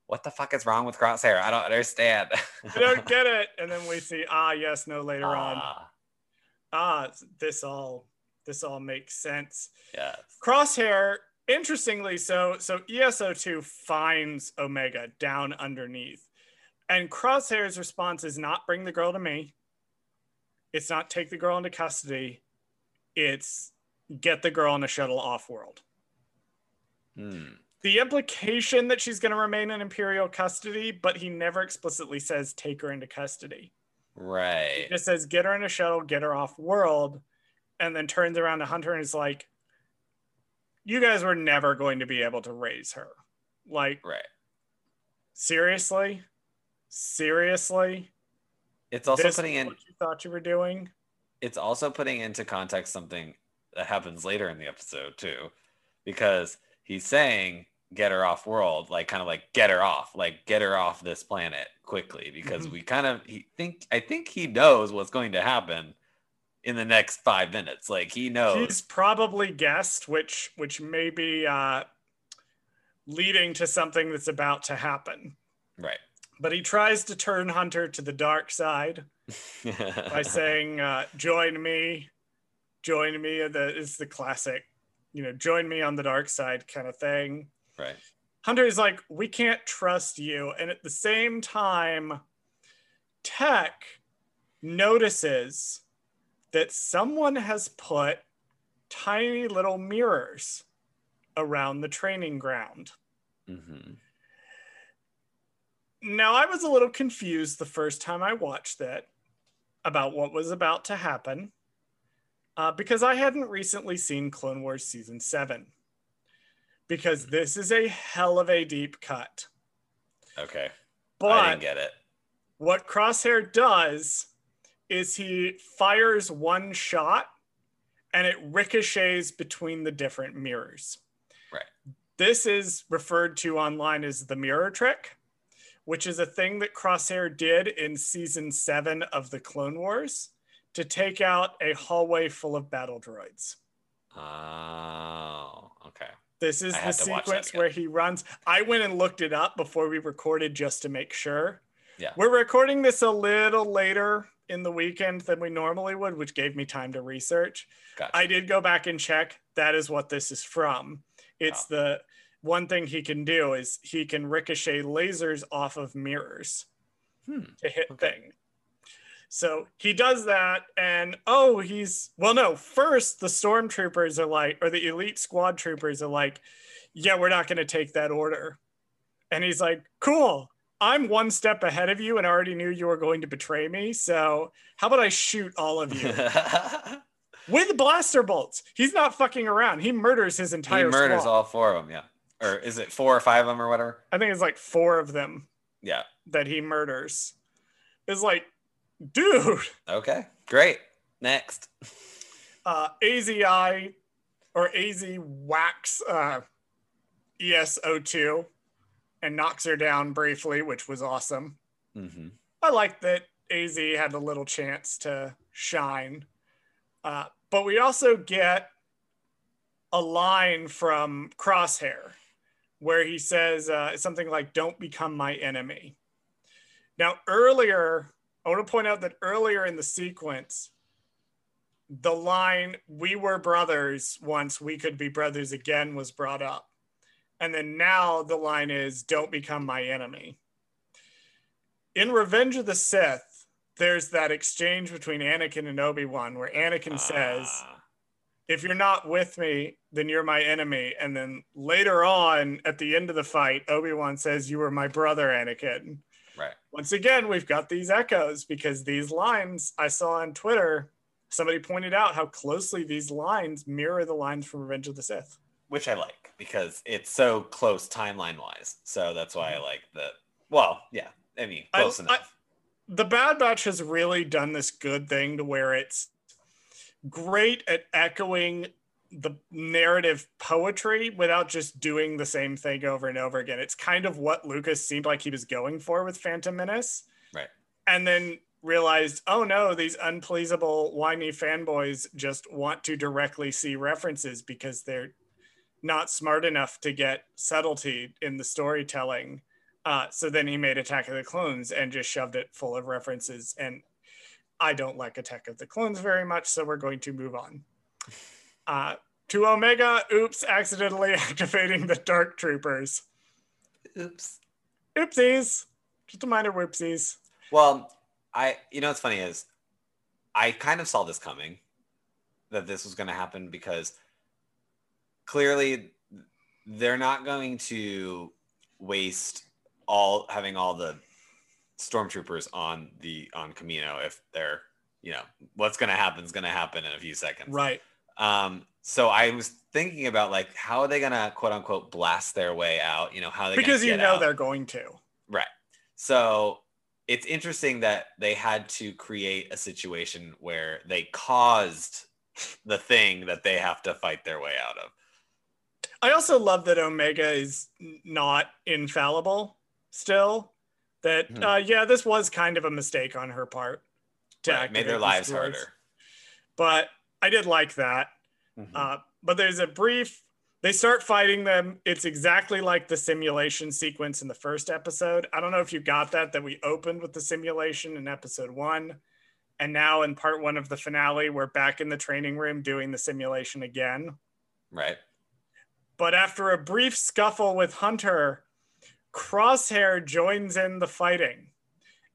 what the fuck is wrong with crosshair i don't understand I don't get it. And then we see, ah, yes, no, later on. Ah, Ah, this all this all makes sense. yes Crosshair, interestingly, so so E ES-02 finds Omega down underneath. And Crosshair's response is not bring the girl to me. It's not take the girl into custody. It's get the girl in a shuttle off world. Hmm. The implication that she's going to remain in Imperial custody, but he never explicitly says take her into custody. right He just says get her in a shuttle, get her off world, and then turns around to Hunter and is like, "You guys were never going to be able to raise her. Like right seriously, seriously. It's also This putting in what you thought you were doing." it's also putting into context something that happens later in the episode too because he's saying get her off world like kind of like get her off like get her off this planet quickly because Mhm. we kind of he think i think he knows what's going to happen in the next five minutes like he knows He's probably guessed, which which may be uh, leading to something that's about to happen. right But he tries to turn Hunter to the dark side. by saying uh, join me join me the is the classic you know join me on the dark side kind of thing. Right. Hunter is like we can't trust you and at the same time tech notices that someone has put tiny little mirrors around the training ground. Hmm now i was a little confused the first time i watched that about what was about to happen uh, because I hadn't recently seen Clone Wars Season 7. Because this is a hell of a deep cut. Okay. But I didn't get it. what Crosshair does is he fires one shot and it ricochets between the different mirrors. Right. This is referred to online as the mirror trick, which is a thing that Crosshair did in season seven of the Clone Wars to take out a hallway full of battle droids. Oh, okay. This is I the had to watch that sequence where he runs. I went and looked it up before we recorded just to make sure. Yeah. We're recording this a little later in the weekend than we normally would, which gave me time to research. Gotcha. I did go back and check. That is what this is from. It's Oh. the one thing he can do is he can ricochet lasers off of mirrors Hmm. to hit Okay. thing. So he does that, and oh, he's well. No, first the stormtroopers are like, or the elite squad troopers are like, yeah, we're not going to take that order. And he's like, cool. I'm one step ahead of you and I already knew you were going to betray me. So how about I shoot all of you with blaster bolts? He's not fucking around. He murders his entire he murders squad. all four of them. Yeah. Or is it four or five of them or whatever? I think it's like four of them Yeah. that he murders. Is like, dude. Okay. Great. Next. uh, AZI or AZ wax uh, ES-02 and knocks her down briefly, which was awesome. hmm I like that AZ had a little chance to shine. Uh, but we also get a line from Crosshair where he says uh, something like, Don't become my enemy. Now, earlier, I want to point out that earlier in the sequence, the line, We were brothers once, we could be brothers again, was brought up. And then now the line is, Don't become my enemy in Revenge of the Sith, there's that exchange between Anakin and Obi Wan where Anakin says, Ah, If you're not with me, then you're my enemy. And then later on, at the end of the fight, Obi Wan says, You were my brother, Anakin. right. Once again, we've got these echoes because these lines I saw on Twitter, somebody pointed out how closely these lines mirror the lines from Revenge of the Sith. Which I like because it's so close timeline wise. So that's why I like the. Well, yeah. I mean, close I- enough. the Bad Batch has really done this good thing to where it's great at echoing the narrative poetry without just doing the same thing over and over again. It's kind of what Lucas seemed like he was going for with Phantom Menace. Right. And then realized, oh no, these unpleasable, whiny fanboys just want to directly see references because they're not smart enough to get subtlety in the storytelling. Uh, so then he made Attack of the Clones and just shoved it full of references. And I don't like Attack of the Clones very much, so we're going to move on. Uh, to Omega, oops, accidentally activating the Dark Troopers. Oops. Oopsies. Just a minor whoopsies. Well, I you know what's funny is I kind of saw this coming that this was going to happen because clearly they're not going to waste all having all the stormtroopers on the on Kamino if they're you know what's going to happen is going to happen in a few seconds. Right. Um so I was thinking about like how are they going to quote unquote blast their way out, you know, how they Because you know out? they're going to. Right. So it's interesting that they had to create a situation where they caused the thing that they have to fight their way out of. I also love that Omega is not infallible still. That, Hmm. uh, yeah, this was kind of a mistake on her part. to Right, made their lives droids. harder. But I did like that. Mhm. Uh, but there's a brief. They start fighting them. It's exactly like the simulation sequence in the first episode. I don't know if you got that. That we opened with the simulation in episode one, and now in part one of the finale, we're back in the training room doing the simulation again. right. But after a brief scuffle with Hunter, Crosshair joins in the fighting.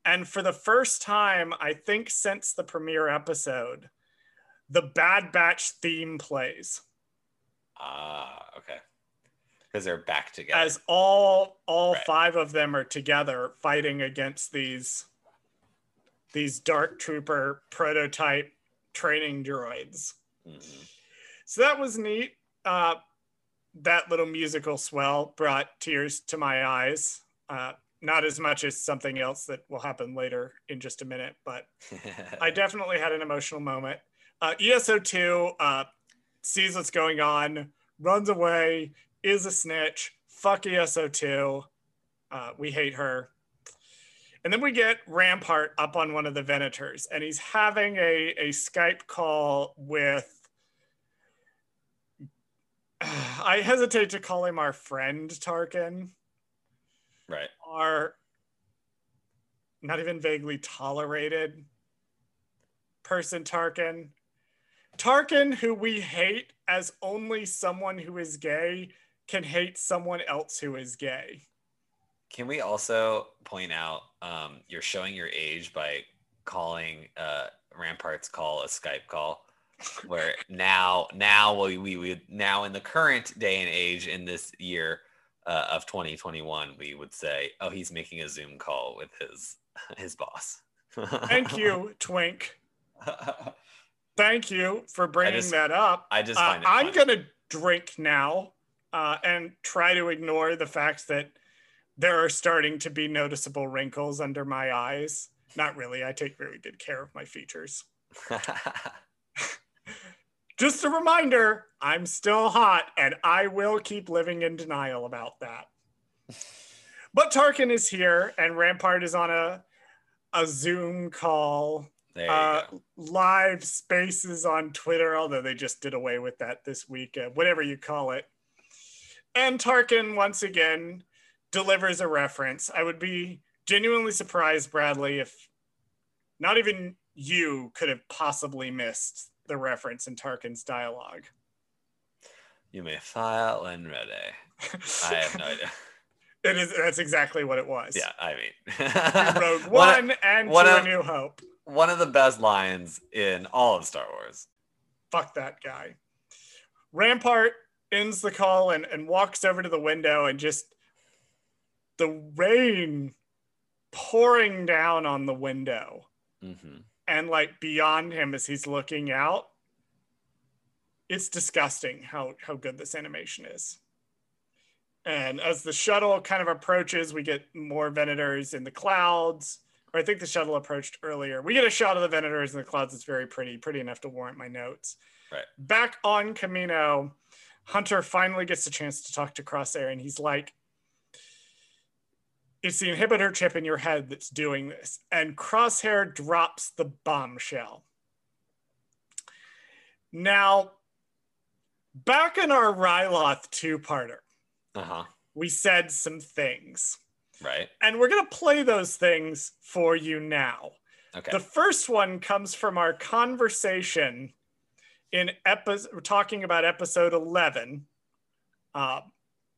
And for the first time, I think since the premiere episode, the Bad Batch theme plays. Ah, okay. Because they're back together. as all all Right. five of them are together fighting against these these Dark Trooper prototype training droids. Mhm. So that was neat. Uh, that little musical swell brought tears to my eyes. Uh, not as much as something else that will happen later in just a minute, but I definitely had an emotional moment. Uh, ES-02 uh, sees what's going on, runs away, is a snitch. Fuck ES-02. Uh, we hate her. And then we get Rampart up on one of the Venators, and he's having a, a Skype call with. I hesitate to call him our friend Tarkin, right. our not even vaguely tolerated person Tarkin. Tarkin, who we hate as only someone who is gay can hate someone else who is gay. Can we also point out um, you're showing your age by calling uh, Rampart's call a Skype call, where now now we we would now in the current day and age in this year uh, of 2021 we would say oh he's making a Zoom call with his his boss. Thank you, Twink. Thank you for bringing just- that up. I just Uh. I'm funny. gonna drink now uh, and try to ignore the fact that there are starting to be noticeable wrinkles under my eyes. Not really. I take very good care of my features. Just a reminder, I'm still hot and I will keep living in denial about that. But Tarkin is here and Rampart is on a a Zoom call, uh, live spaces on Twitter, although they just did away with that this week, uh, whatever you call it. And Tarkin once again delivers a reference. I would be genuinely surprised, Bradley, if not even you could have possibly missed the reference in Tarkin's dialogue. You may file when ready. I have no idea. It is that's exactly what it was. Yeah, I mean, Rogue One and one of- A New Hope. one of the best lines in all of Star Wars. Fuck that guy. Rampart ends the call and, and walks over to the window and just the rain pouring down on the window hmm and like beyond him as he's looking out. It's disgusting how how good this animation is. And as the shuttle kind of approaches, we get more Venators in the clouds. Or I think the shuttle approached earlier. We get a shot of the Venators in the clouds. It's very pretty, pretty enough to warrant my notes. Right. Back on Kamino, Hunter finally gets a chance to talk to Crosshair, and he's like, It's the inhibitor chip in your head that's doing this. And Crosshair drops the bombshell. Now, back in our Ryloth two parter, Uh huh. we said some things. Right. And we're going to play those things for you now. Okay. The first one comes from our conversation in episode, we're talking about episode 11 uh,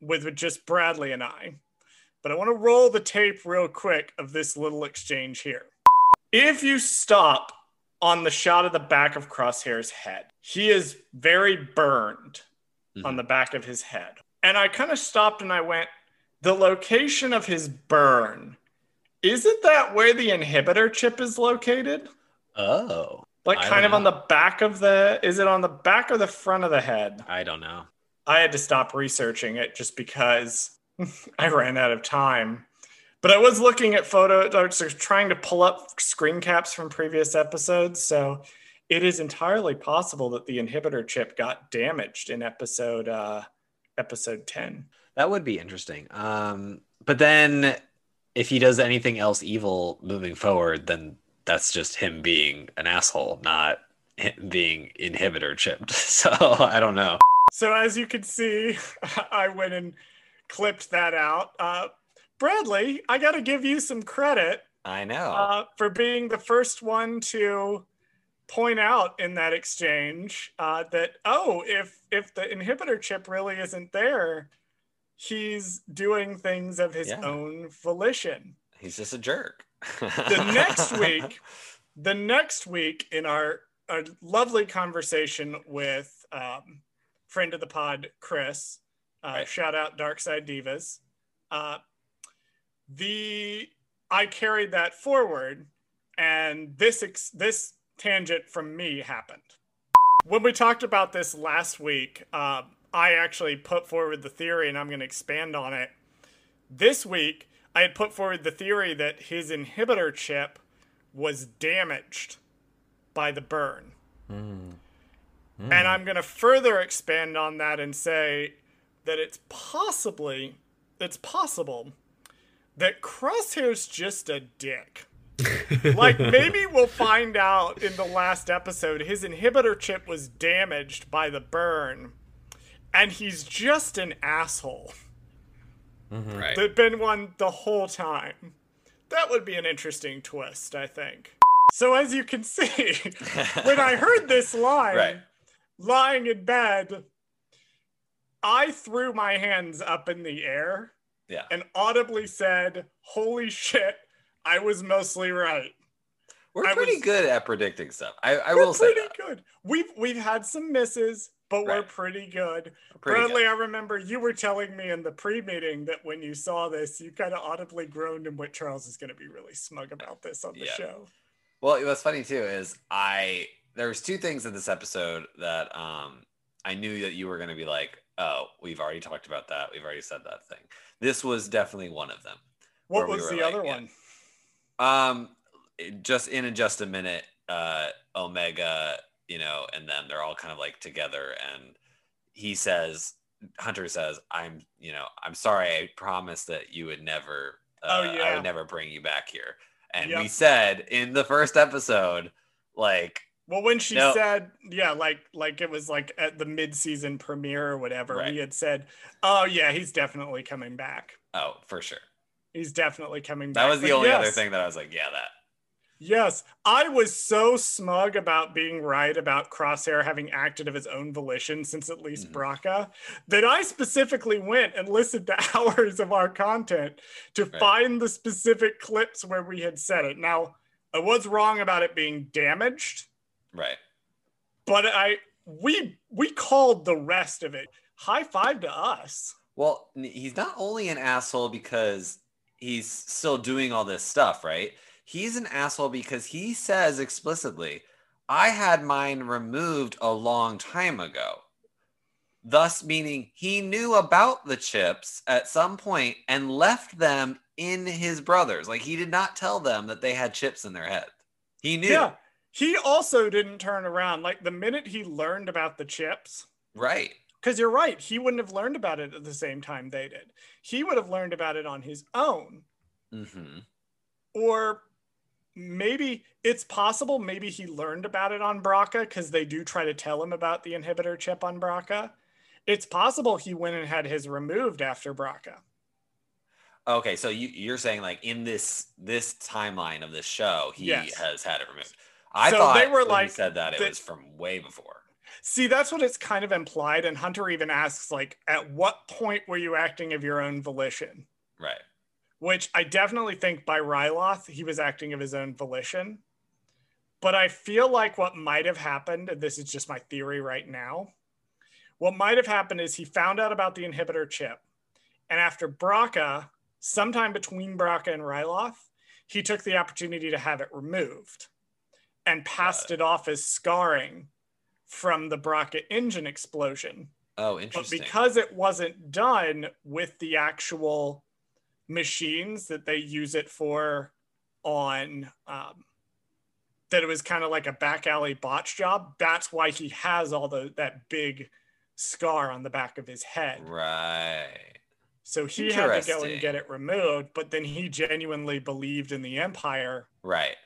with just Bradley and I. But I want to roll the tape real quick of this little exchange here. If you stop on the shot of the back of Crosshair's head, he is very burned on Mhm. the back of his head. And I kind of stopped and I went, the location of his burn, isn't that where the inhibitor chip is located? oh, Like I kind of on the back of the, is it on the back or the front of the head? I don't know. I had to stop researching it just because I ran out of time. But I was looking at photo, I trying to pull up screen caps from previous episodes. So it is entirely possible that the inhibitor chip got damaged in episode uh, episode 10. That would be interesting. Um, but then if he does anything else evil moving forward, then that's just him being an asshole, not him being inhibitor chipped. So I don't know. So as you can see, I went and clipped that out. Uh, Bradley, I got to give you some credit I know. uh, for being the first one to point out in that exchange uh, that oh, if if the inhibitor chip really isn't there, he's doing things of his Yeah. own volition. He's just a jerk. The next week, the next week in our, our lovely conversation with um, friend of the pod chris uh, Right. shout out dark side divas uh, the i carried that forward and this ex- this tangent from me happened. When we talked about this last week, uh, I actually put forward the theory, and I'm going to expand on it. This week, I had put forward the theory that his inhibitor chip was damaged by the burn. Hmm. And I'm going to further expand on that and say that it's possibly, it's possible that Crosshair's just a dick. like maybe we'll find out in the last episode his inhibitor chip was damaged by the burn and he's just an asshole. Mm-hmm. Right. There'd been one the whole time. That would be an interesting twist, I think. So as you can see, when I heard this line, Right. lying in bed, I threw my hands up in the air Yeah. and audibly said, "Holy shit, I was mostly right." We're I pretty was- good at predicting stuff. I, I We're will say pretty good. We've we've had some misses, but we're pretty good. Pretty good. Bradley, I remember you were telling me in the pre-meeting that when you saw this, you kind of audibly groaned and what Charles is going to be really smug about this on the Yeah. show. Well, what's funny too is I there was two things in this episode that um I knew that you were going to be like, oh, we've already talked about that. We've already said that thing. This was definitely one of them. What Where we was the like, other yeah. one? Um, just in just a minute, uh, Omega, you know, and then they're all kind of like together, and he says, Hunter says, "I'm, you know, I'm sorry. I promised that you would never, uh, Oh, I would never bring you back here." And Yep. we said in the first episode, like, Well, when she No. said, yeah, like like it was like at the mid-season premiere or whatever, Right. we had said, "Oh yeah, he's definitely coming back. oh, for sure. He's definitely coming back." That was the But only other thing that I was like, yeah, that. Yes, I was so smug about being right about Crosshair having acted of his own volition since at least Mhm. Bracca that I specifically went and listened to hours of our content to Right. find the specific clips where we had said it. Now, I was wrong about it being damaged, Right. but I we we called the rest of it. High five to us. Well, he's not only an asshole because he's still doing all this stuff, right? He's an asshole because he says explicitly, I had mine removed a long time ago. Thus, meaning he knew about the chips at some point and left them in his brothers. Like he did not tell them that they had chips in their head. He knew. Yeah. He also didn't turn around. Like the minute he learned about the chips, Right. Because you're right, he wouldn't have learned about it at the same time they did. He would have learned about it on his own. hmm Or maybe it's possible, maybe he learned about it on Bracca because they do try to tell him about the inhibitor chip on Bracca. It's possible he went and had his removed after Bracca. Okay, so you, you're saying like in this this timeline of this show, he Yes. has had it removed. I So thought they were like- he said that it the- was from way before. See, that's what it's kind of implied. And Hunter even asks, like, at what point were you acting of your own volition? Right. which I definitely think by Ryloth, he was acting of his own volition. But I feel like what might have happened, and this is just my theory right now, what might have happened is he found out about the inhibitor chip. And after Bracca, sometime between Bracca and Ryloth, he took the opportunity to have it removed and passed it off as scarring from the Bracca engine explosion Oh, but interesting. because it wasn't done with the actual machines that they use it for on um, that it was kind of like a back alley botch job that's why he has all the that big scar on the back of his head right. so he had to go and get it removed but then he genuinely believed in the empire Right.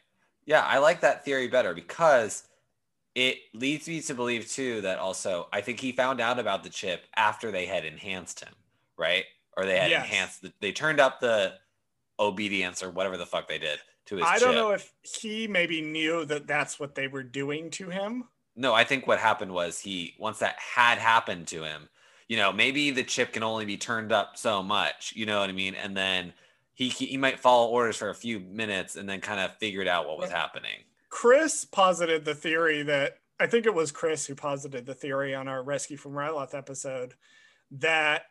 Yeah, I like that theory better because it leads me to believe too that also I think he found out about the chip after they had enhanced him, right? Or they had Yes. enhanced the, they turned up the obedience or whatever the fuck they did to his i don't know if he maybe knew that that's what they were doing to him No, I think what happened was he once that had happened to him, you know, maybe the chip can only be turned up so much, you know what I mean? And then he he might follow orders for a few minutes and then kind of figured out what was happening. Chris posited the theory that I think it was Chris who posited the theory on our Rescue from Ryloth episode that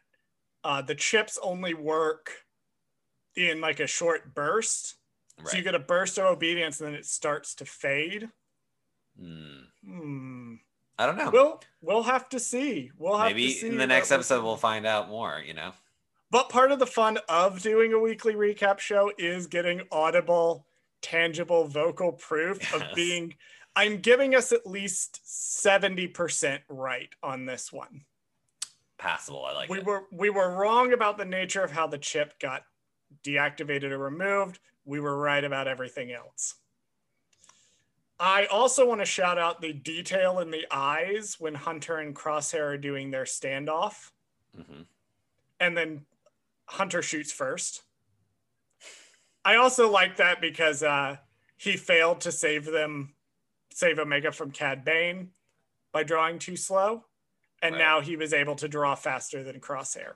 uh, the chips only work in like a short burst Right. So you get a burst of obedience and then it starts to fade. Mm. Hmm. I don't know. We'll we'll have to see. We'll have maybe see in the next episode we'll find out more. You know. But part of the fun of doing a weekly recap show is getting audible, tangible vocal proof yes. of being. I'm giving us at least seventy percent right on this one. Passable. I like. We it. were we were wrong about the nature of how the chip got deactivated or removed. We were right about everything else. I also want to shout out the detail in the eyes when Hunter and Crosshair are doing their standoff. Mm-hmm. And then Hunter shoots first. I also like that because uh, he failed to save them, save Omega from Cad Bane by drawing too slow. And right. now he was able to draw faster than Crosshair.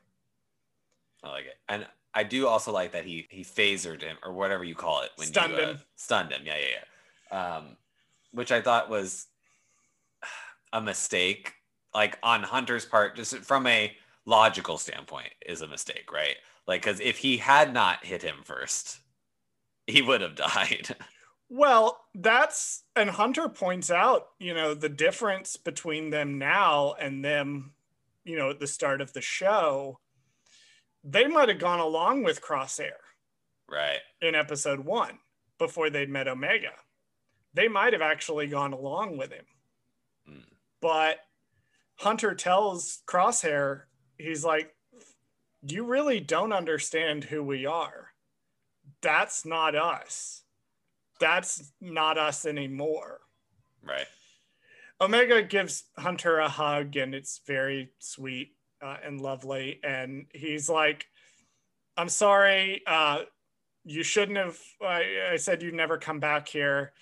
I like it. And I do also like that he he phasered him or whatever you call it when stunned you uh, him. stunned him. Yeah, yeah, yeah. Um, which I thought was a mistake, like on Hunter's part, just from a logical standpoint, is a mistake, right? Like, because if he had not hit him first, he would have died. Well, that's and Hunter points out, you know, the difference between them now and them, you know, at the start of the show. They might have gone along with Crosshair, right, in episode one before they'd met Omega they might have actually gone along with him. Mm. But Hunter tells Crosshair, he's like, You really don't understand who we are. That's not us. That's not us anymore. Right. Omega gives Hunter a hug, and it's very sweet uh, and lovely. And he's like, I'm sorry. Uh, you shouldn't have. I, I said you'd never come back here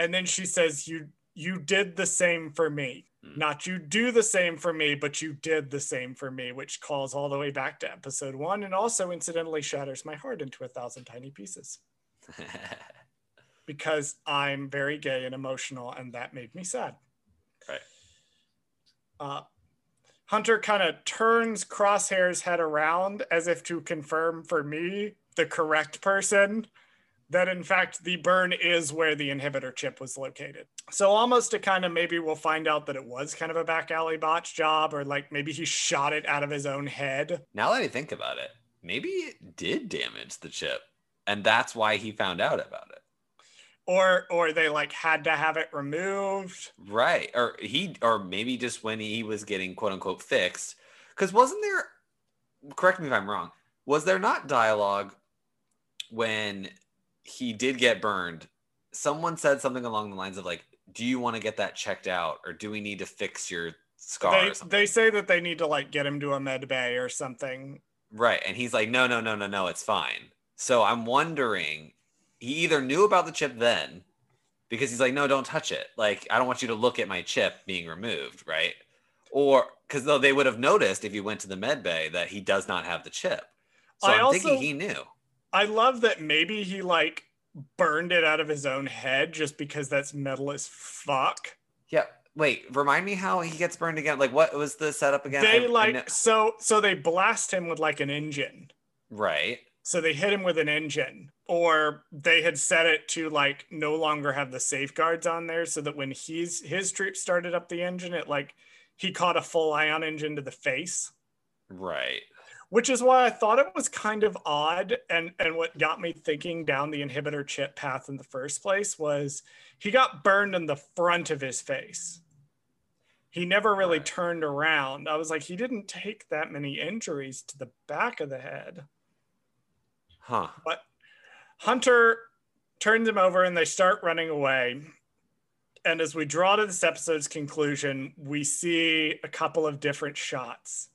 and then she says you you did the same for me mm. not you do the same for me but you did the same for me which calls all the way back to episode one and also incidentally shatters my heart into a thousand tiny pieces. Because i'm very gay and emotional and that made me sad. Right. Uh, hunter kind of turns crosshair's head around as if to confirm for me the correct person that in fact the burn is where the inhibitor chip was located. So almost to kind of maybe we'll find out that it was kind of a back alley botch job or like maybe he shot it out of his own head. Now that I think about it, maybe it did damage the chip and that's why he found out about it. Or or they like had to have it removed. Right. Or he or maybe just when he was getting quote unquote fixed cuz wasn't there correct me if I'm wrong. Was there not dialogue when he did get burned. Someone said something along the lines of like, "Do you want to get that checked out, or do we need to fix your scar?" They, they say that they need to like get him to a med bay or something. Right, and he's like, "No, no, no, no, no, it's fine." So I'm wondering, he either knew about the chip then, because he's like, "No, don't touch it. Like, I don't want you to look at my chip being removed." Right, or because though they would have noticed if you went to the med bay that he does not have the chip. So I am thinking he knew. I love that maybe he like burned it out of his own head just because that's metal as fuck. Yeah. Wait, remind me how he gets burned again. Like what was the setup again? They I, like I so so they blast him with like an engine. Right. So they hit him with an engine or they had set it to like no longer have the safeguards on there so that when he's his troop started up the engine it like he caught a full ion engine to the face. Right which is why I thought it was kind of odd. And, and what got me thinking down the inhibitor chip path in the first place was he got burned in the front of his face. He never really right. turned around. I was like, he didn't take that many injuries to the back of the head. Huh. But Hunter turns him over and they start running away. And as we draw to this episode's conclusion, we see a couple of different shots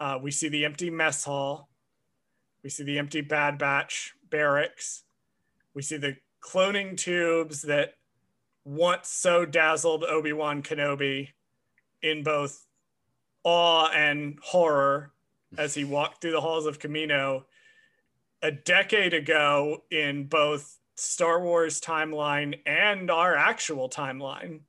uh, we see the empty mess hall. We see the empty Bad Batch barracks. We see the cloning tubes that once so dazzled Obi Wan Kenobi in both awe and horror as he walked through the halls of Kamino a decade ago in both Star Wars timeline and our actual timeline.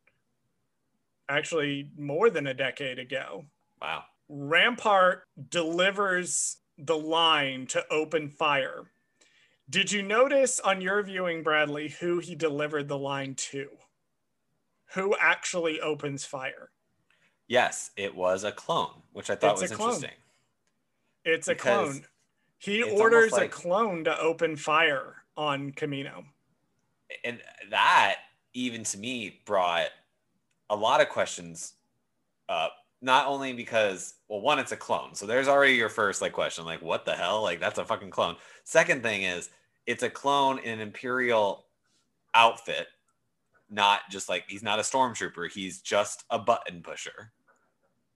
Actually, more than a decade ago. Wow. Rampart delivers the line to open fire. Did you notice on your viewing, Bradley, who he delivered the line to? Who actually opens fire? Yes, it was a clone, which I thought It's was interesting. It's a Because clone. He orders like- a clone to open fire on Kamino. And that, even to me, brought a lot of questions up. Not only because, well, one, it's a clone. So there's already your first like question, like, what the hell? Like, that's a fucking clone. Second thing is, it's a clone in an Imperial outfit, not just like he's not a stormtrooper, he's just a button pusher.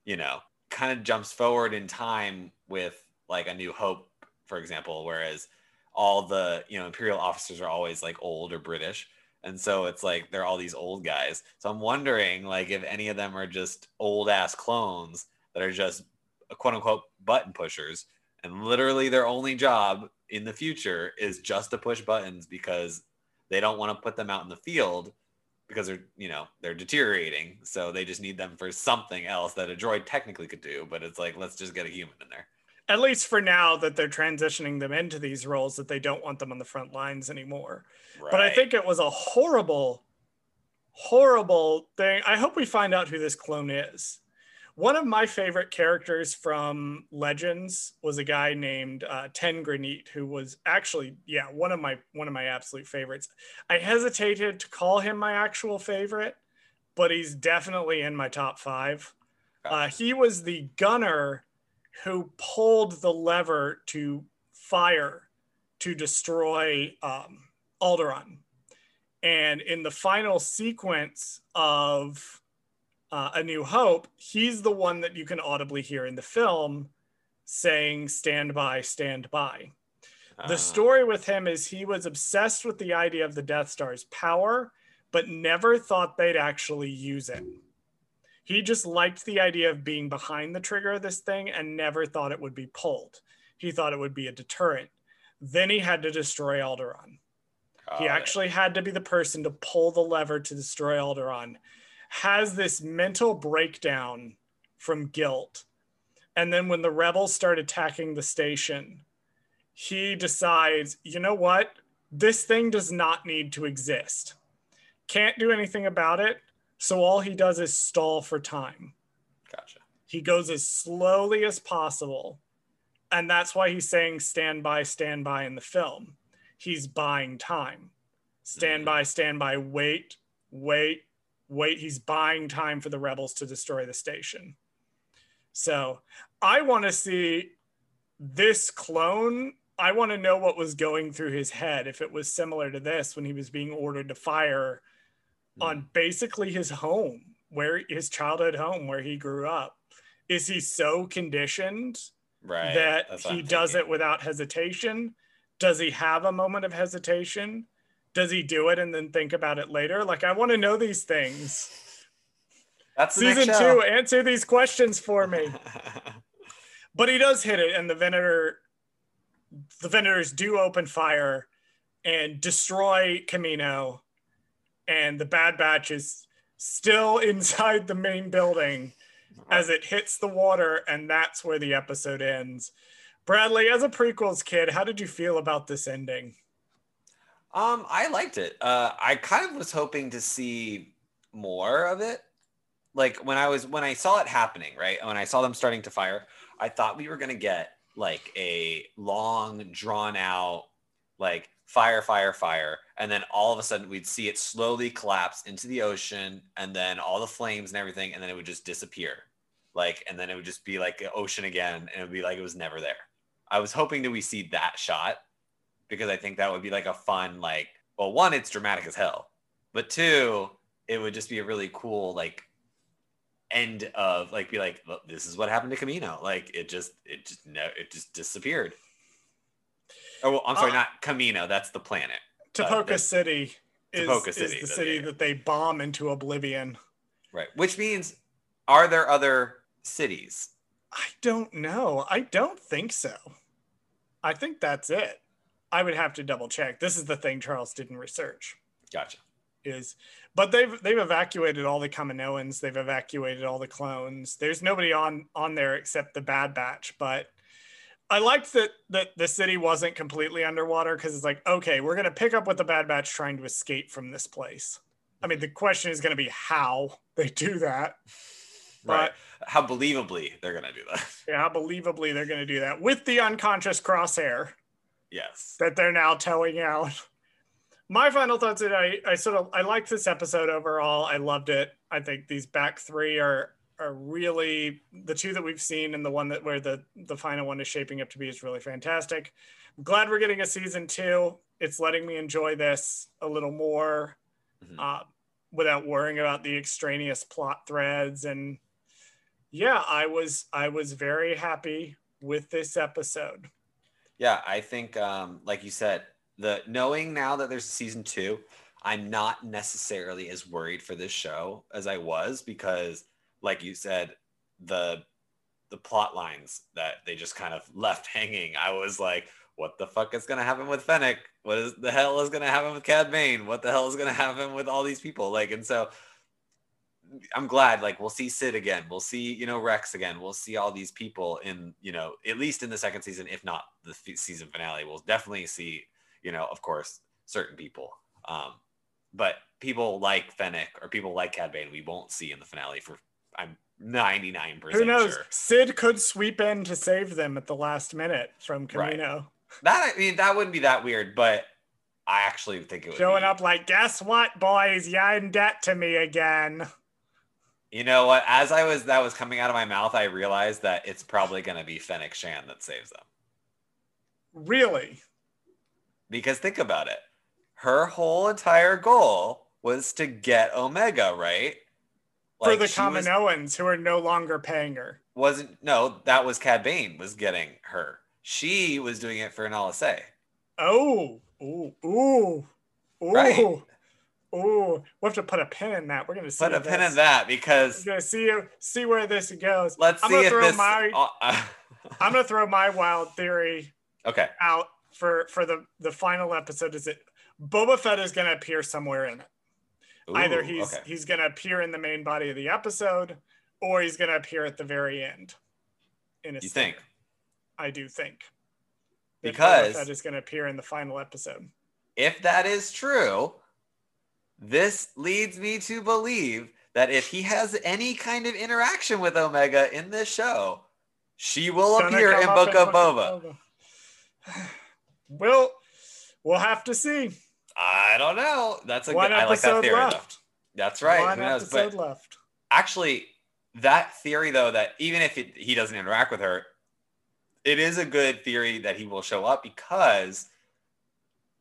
You know, kind of jumps forward in time with like a New Hope, for example, whereas all the you know imperial officers are always like old or british and so it's like they're all these old guys. So i'm wondering like if any of them are just old ass clones that are just uh, quote unquote button pushers and literally their only job in the future is just to push buttons because they don't want to put them out in the field because they're you know they're deteriorating. So they just need them for something else that a droid technically could do but it's like let's just get a human in there At least for now that they're transitioning them into these roles that they don't want them on the front lines anymore. But I think it was a horrible, horrible thing. I hope we find out who this clone is. One of my favorite characters from Legends was a guy named uh, Tenn Graneet, who was actually, yeah, one of my one of my absolute favorites. I hesitated to call him my actual favorite, but he's definitely in my top five. Uh, he was the gunner who pulled the lever to fire to destroy um, Alderaan. And in the final sequence of uh, A New Hope, he's the one that you can audibly hear in the film saying, Stand by, stand by. The Uh, story with him is he was obsessed with the idea of the Death Star's power, but never thought they'd actually use it. He just liked the idea of being behind the trigger of this thing and never thought it would be pulled. He thought it would be a deterrent. Then he had to destroy Alderaan. he it. actually had to be the person to pull the lever to destroy Alderaan. Has this mental breakdown from guilt. And then when the rebels start attacking the station, he decides, you know what? This thing does not need to exist. Can't do anything about it. So all he does is stall for time. Gotcha. He goes as slowly as possible. And that's why he's saying stand by, stand by in the film. He's buying time. Stand Mhm. by, stand by, wait, wait, wait. He's buying time for the rebels to destroy the station. So I want to see this clone. I want to know what was going through his head if it was similar to this when he was being ordered to fire on basically his home, where his childhood home, where he grew up. Is he so conditioned Right. that That's he does it without hesitation? Does he have a moment of hesitation? Does he do it and then think about it later? Like, I want to know these things. That's Season two, answer these questions for me. But he does hit it, and the Venator, the Venators do open fire and destroy Kamino, and the Bad Batch is still inside the main building as it hits the water, and that's where the episode ends. Bradley, as a prequels kid, how did you feel about this ending? Um, I liked it. Uh, I kind of was hoping to see more of it. Like when I was when I saw it happening, right? When I saw them starting to fire, I thought we were gonna get like a long, drawn out, like fire, fire, fire, and then all of a sudden we'd see it slowly collapse into the ocean, and then all the flames and everything, and then it would just disappear. Like, and then it would just be like an ocean again, and it would be like it was never there. I was hoping that we see that shot because I think that would be like a fun, like, well, one, it's dramatic as hell, but two, it would just be a really cool, like, end of like, be like, this is what happened to Kamino. Like, it just, it just, no, it just disappeared. Oh, well, I'm sorry, Uh, not Kamino. That's the planet. Tipoca the- City is, Tipoca is City, the the- city that they bomb into oblivion. Right. Which means, are there other cities? I don't know. I don't think so. I think that's it. I would have to double check. This is the thing Charles didn't research. Gotcha. Is but they've they've evacuated all the Kaminoans. They've evacuated all the clones. There's nobody on on there except the Bad Batch. But I liked that that the city wasn't completely underwater because it's like, okay, we're gonna pick up with the Bad Batch trying to escape from this place. I mean, the question is gonna be how they do that. But right. how believably they're gonna do that. Yeah, how believably they're gonna do that with the unconscious crosshair. Yes. That they're now towing out. My final thoughts that I, I sort of I liked this episode overall. I loved it. I think these back three are are really the two that we've seen and the one that where the the final one is shaping up to be is really fantastic. I'm glad we're getting a season two. It's letting me enjoy this a little more mm-hmm. uh, without worrying about the extraneous plot threads and yeah, I was I was very happy with this episode. Yeah, I think um, like you said, the knowing now that there's a season two, I'm not necessarily as worried for this show as I was because like you said, the the plot lines that they just kind of left hanging. I was like, what the fuck is gonna happen with Fennec? What is the hell is gonna happen with Cad Bane? What the hell is gonna happen with all these people? Like, and so I'm glad like we'll see Cid again. We'll see, you know, Rex again. We'll see all these people in, you know, at least in the second season, if not the f- season finale. We'll definitely see, you know, of course, certain people. Um, but people like Fennec or people like Cad Bane, we won't see in the finale for I'm 99% Who knows? Sure. Cid could sweep in to save them at the last minute from Kamino. Right. That I mean that wouldn't be that weird, but I actually think it would showing be. up like, guess what, boys? You're in debt to me again. You know what? As I was that was coming out of my mouth, I realized that it's probably gonna be Fennec Shan that saves them. Really? Because think about it. Her whole entire goal was to get Omega, right? Like, for the Kaminoans was, who are no longer paying her. Wasn't no, that was Cad Bane was getting her. She was doing it for Nala Se. Oh, ooh, ooh, ooh. Right. Oh, we have to put a pin in that. We're gonna put a this. pin in that because we're gonna see you see where this goes. Let's I'm see if this. My, uh, I'm gonna throw my wild theory. Okay. Out for for the the final episode is it Boba Fett is gonna appear somewhere in it. Ooh, Either he's okay. he's going to appear in the main body of the episode, or he's going to appear at the very end. In a you think? I do think because that is going to appear in the final episode. If that is true, this leads me to believe that if he has any kind of interaction with Omega in this show, she will appear in Book of Boba. Boba. We'll we'll have to see. I don't know. That's a One good. I like that theory. Left. That's right. One episode but left. Actually, that theory though, that even if it, he doesn't interact with her, it is a good theory that he will show up because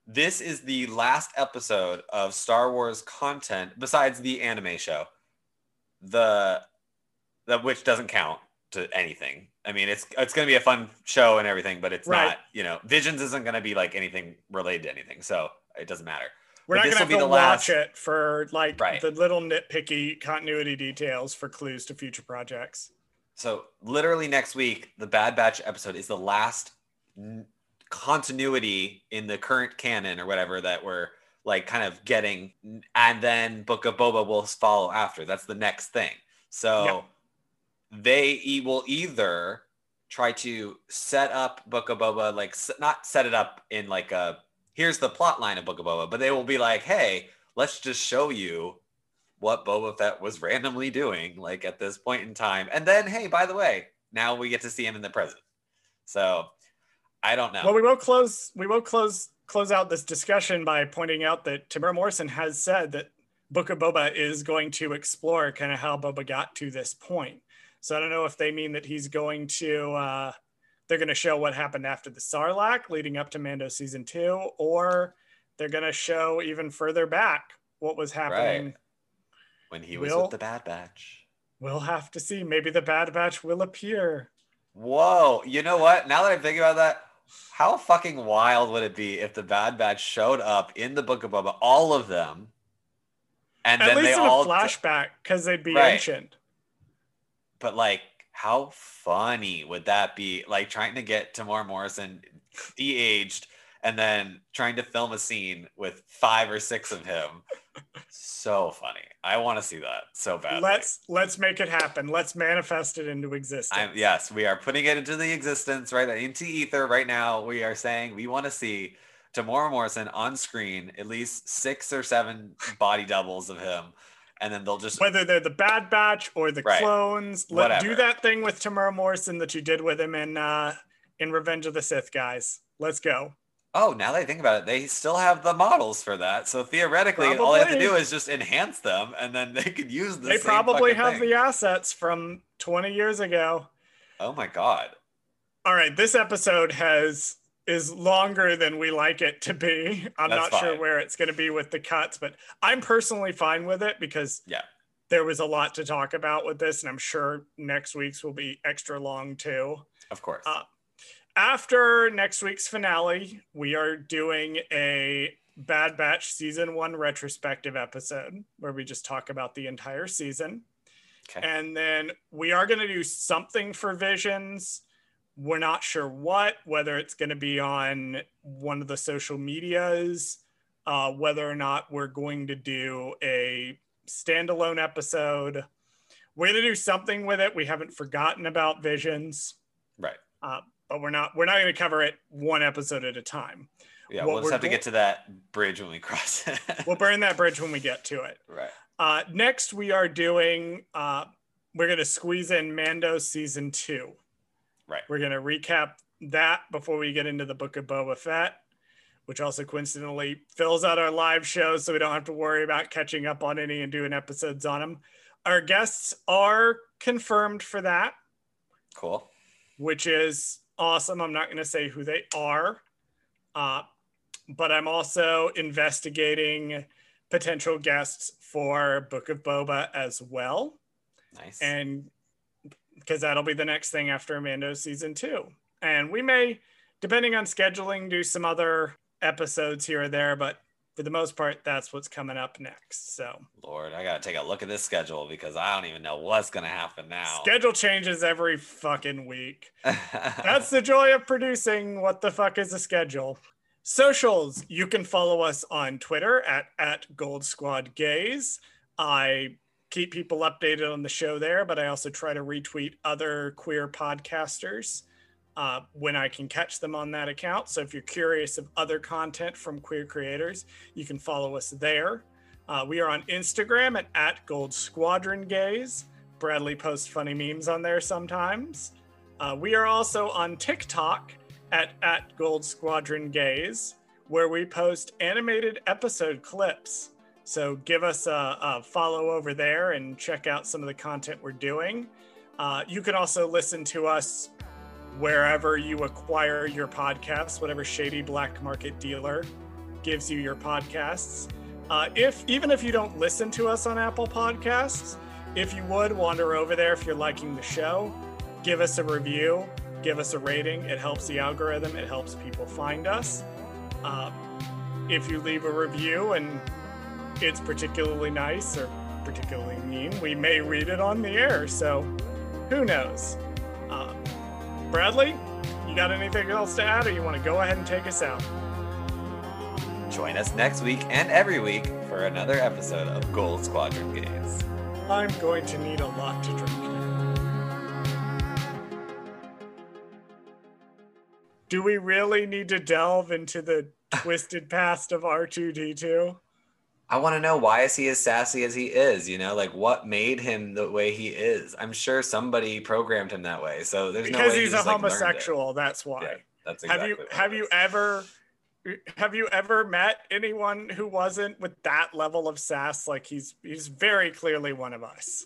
this is the last episode of Star Wars content besides the anime show. The the which doesn't count to anything. I mean, it's it's going to be a fun show and everything, but it's right. not. You know, Visions isn't going to be like anything related to anything. So it doesn't matter. We're but not going to have to watch it for like right. the little nitpicky continuity details for clues to future projects. So literally next week, the Bad Batch episode is the last n- continuity in the current canon or whatever that we're like kind of getting, and then Book of Boba will follow after. That's the next thing. So they will either try to set up Book of Boba, like not set it up in like a here's the plot line of Book of Boba, but they will be like, hey, let's just show you what Boba Fett was randomly doing, like at this point in time. And then, hey, by the way, now we get to see him in the present. So I don't know. Well, we will close. We will close close out this discussion by pointing out that Temuera Morrison has said that Book of Boba is going to explore kind of how Boba got to this point. So I don't know if they mean that he's going to uh, they're going to show what happened after the Sarlacc leading up to Mando season two, or they're going to show even further back what was happening right. when he was we'll, with the Bad Batch. We'll have to see. Maybe the Bad Batch will appear. Whoa. You know what? Now that I'm thinking about that, how fucking wild would it be if the Bad Batch showed up in the Book of Boba, all of them, and At then they all flashback because they'd be right. ancient. But like how funny would that be? Like trying to get Temuera Morrison de-aged and then trying to film a scene with five or six of him. so funny. I want to see that so badly. Let's let's make it happen. Let's manifest it into existence. I'm, yes, we are putting it into the existence right into ether right now. We are saying we want to see Temuera Morrison on screen at least six or seven body doubles of him and then they'll just whether they're the Bad Batch or the right. clones. Let Whatever. do that thing with Temuera Morrison that you did with him in uh, in Revenge of the Sith, guys. Let's go. Oh, now that I think about it, they still have the models for that. So theoretically, probably. all they have to do is just enhance them, and then they could use the. They probably have thing. the assets from 20 years ago. Oh my god! All right, this episode has is longer than we like it to be. I'm That's not fine. sure where it's going to be with the cuts, but I'm personally fine with it because yeah, there was a lot to talk about with this, and I'm sure next week's will be extra long too. Of course. Uh, after next week's finale, we are doing a Bad Batch season one retrospective episode where we just talk about the entire season. Okay. And then we are going to do something for Visions we're not sure what, whether it's going to be on one of the social medias, uh, whether or not we're going to do a standalone episode. We're going to do something with it. We haven't forgotten about visions, right? Uh, but we're not we're not going to cover it one episode at a time. Yeah, what we'll just have to get to that bridge when we cross it. we'll burn that bridge when we get to it. Right. Uh, next, we are doing. Uh, we're going to squeeze in Mando season two. Right. We're going to recap that before we get into the Book of Boba Fett, which also coincidentally fills out our live shows so we don't have to worry about catching up on any and doing episodes on them. Our guests are confirmed for that. Cool. Which is awesome. I'm not going to say who they are, uh, but I'm also investigating potential guests for Book of Boba as well. Nice. And because that'll be the next thing after Mando season two. And we may, depending on scheduling, do some other episodes here or there, but for the most part, that's what's coming up next. So, Lord, I got to take a look at this schedule because I don't even know what's going to happen now. Schedule changes every fucking week. that's the joy of producing. What the fuck is a schedule? Socials, you can follow us on Twitter at, at Gold Squad Gaze. I keep people updated on the show there, but I also try to retweet other queer podcasters uh, when I can catch them on that account. So if you're curious of other content from queer creators, you can follow us there. Uh, we are on Instagram at, at Gold Squadron Gaze. Bradley posts funny memes on there sometimes. Uh, we are also on TikTok at, at Gold Squadron Gaze, where we post animated episode clips. So give us a, a, follow over there and check out some of the content we're doing. Uh, you can also listen to us wherever you acquire your podcasts, whatever shady black market dealer gives you your podcasts. Uh, if even if you don't listen to us on Apple Podcasts, if you would wander over there if you're liking the show, give us a review, give us a rating. It helps the algorithm. It helps people find us. Uh, if you leave a review and it's particularly nice or particularly mean, we may read it on the air. So who knows? Um, Bradley, you got anything else to add, or you want to go ahead and take us out? Join us next week and every week for another episode of Gold Squadron Gaze. I'm going to need a lot to drink Do we really need to delve into the twisted past of R2D2? I want to know why is he as sassy as he is? You know, like what made him the way he is? I'm sure somebody programmed him that way. So there's because no he's just, a homosexual. That's why. Yeah, that's exactly have you have you ever have you ever met anyone who wasn't with that level of sass? Like he's he's very clearly one of us.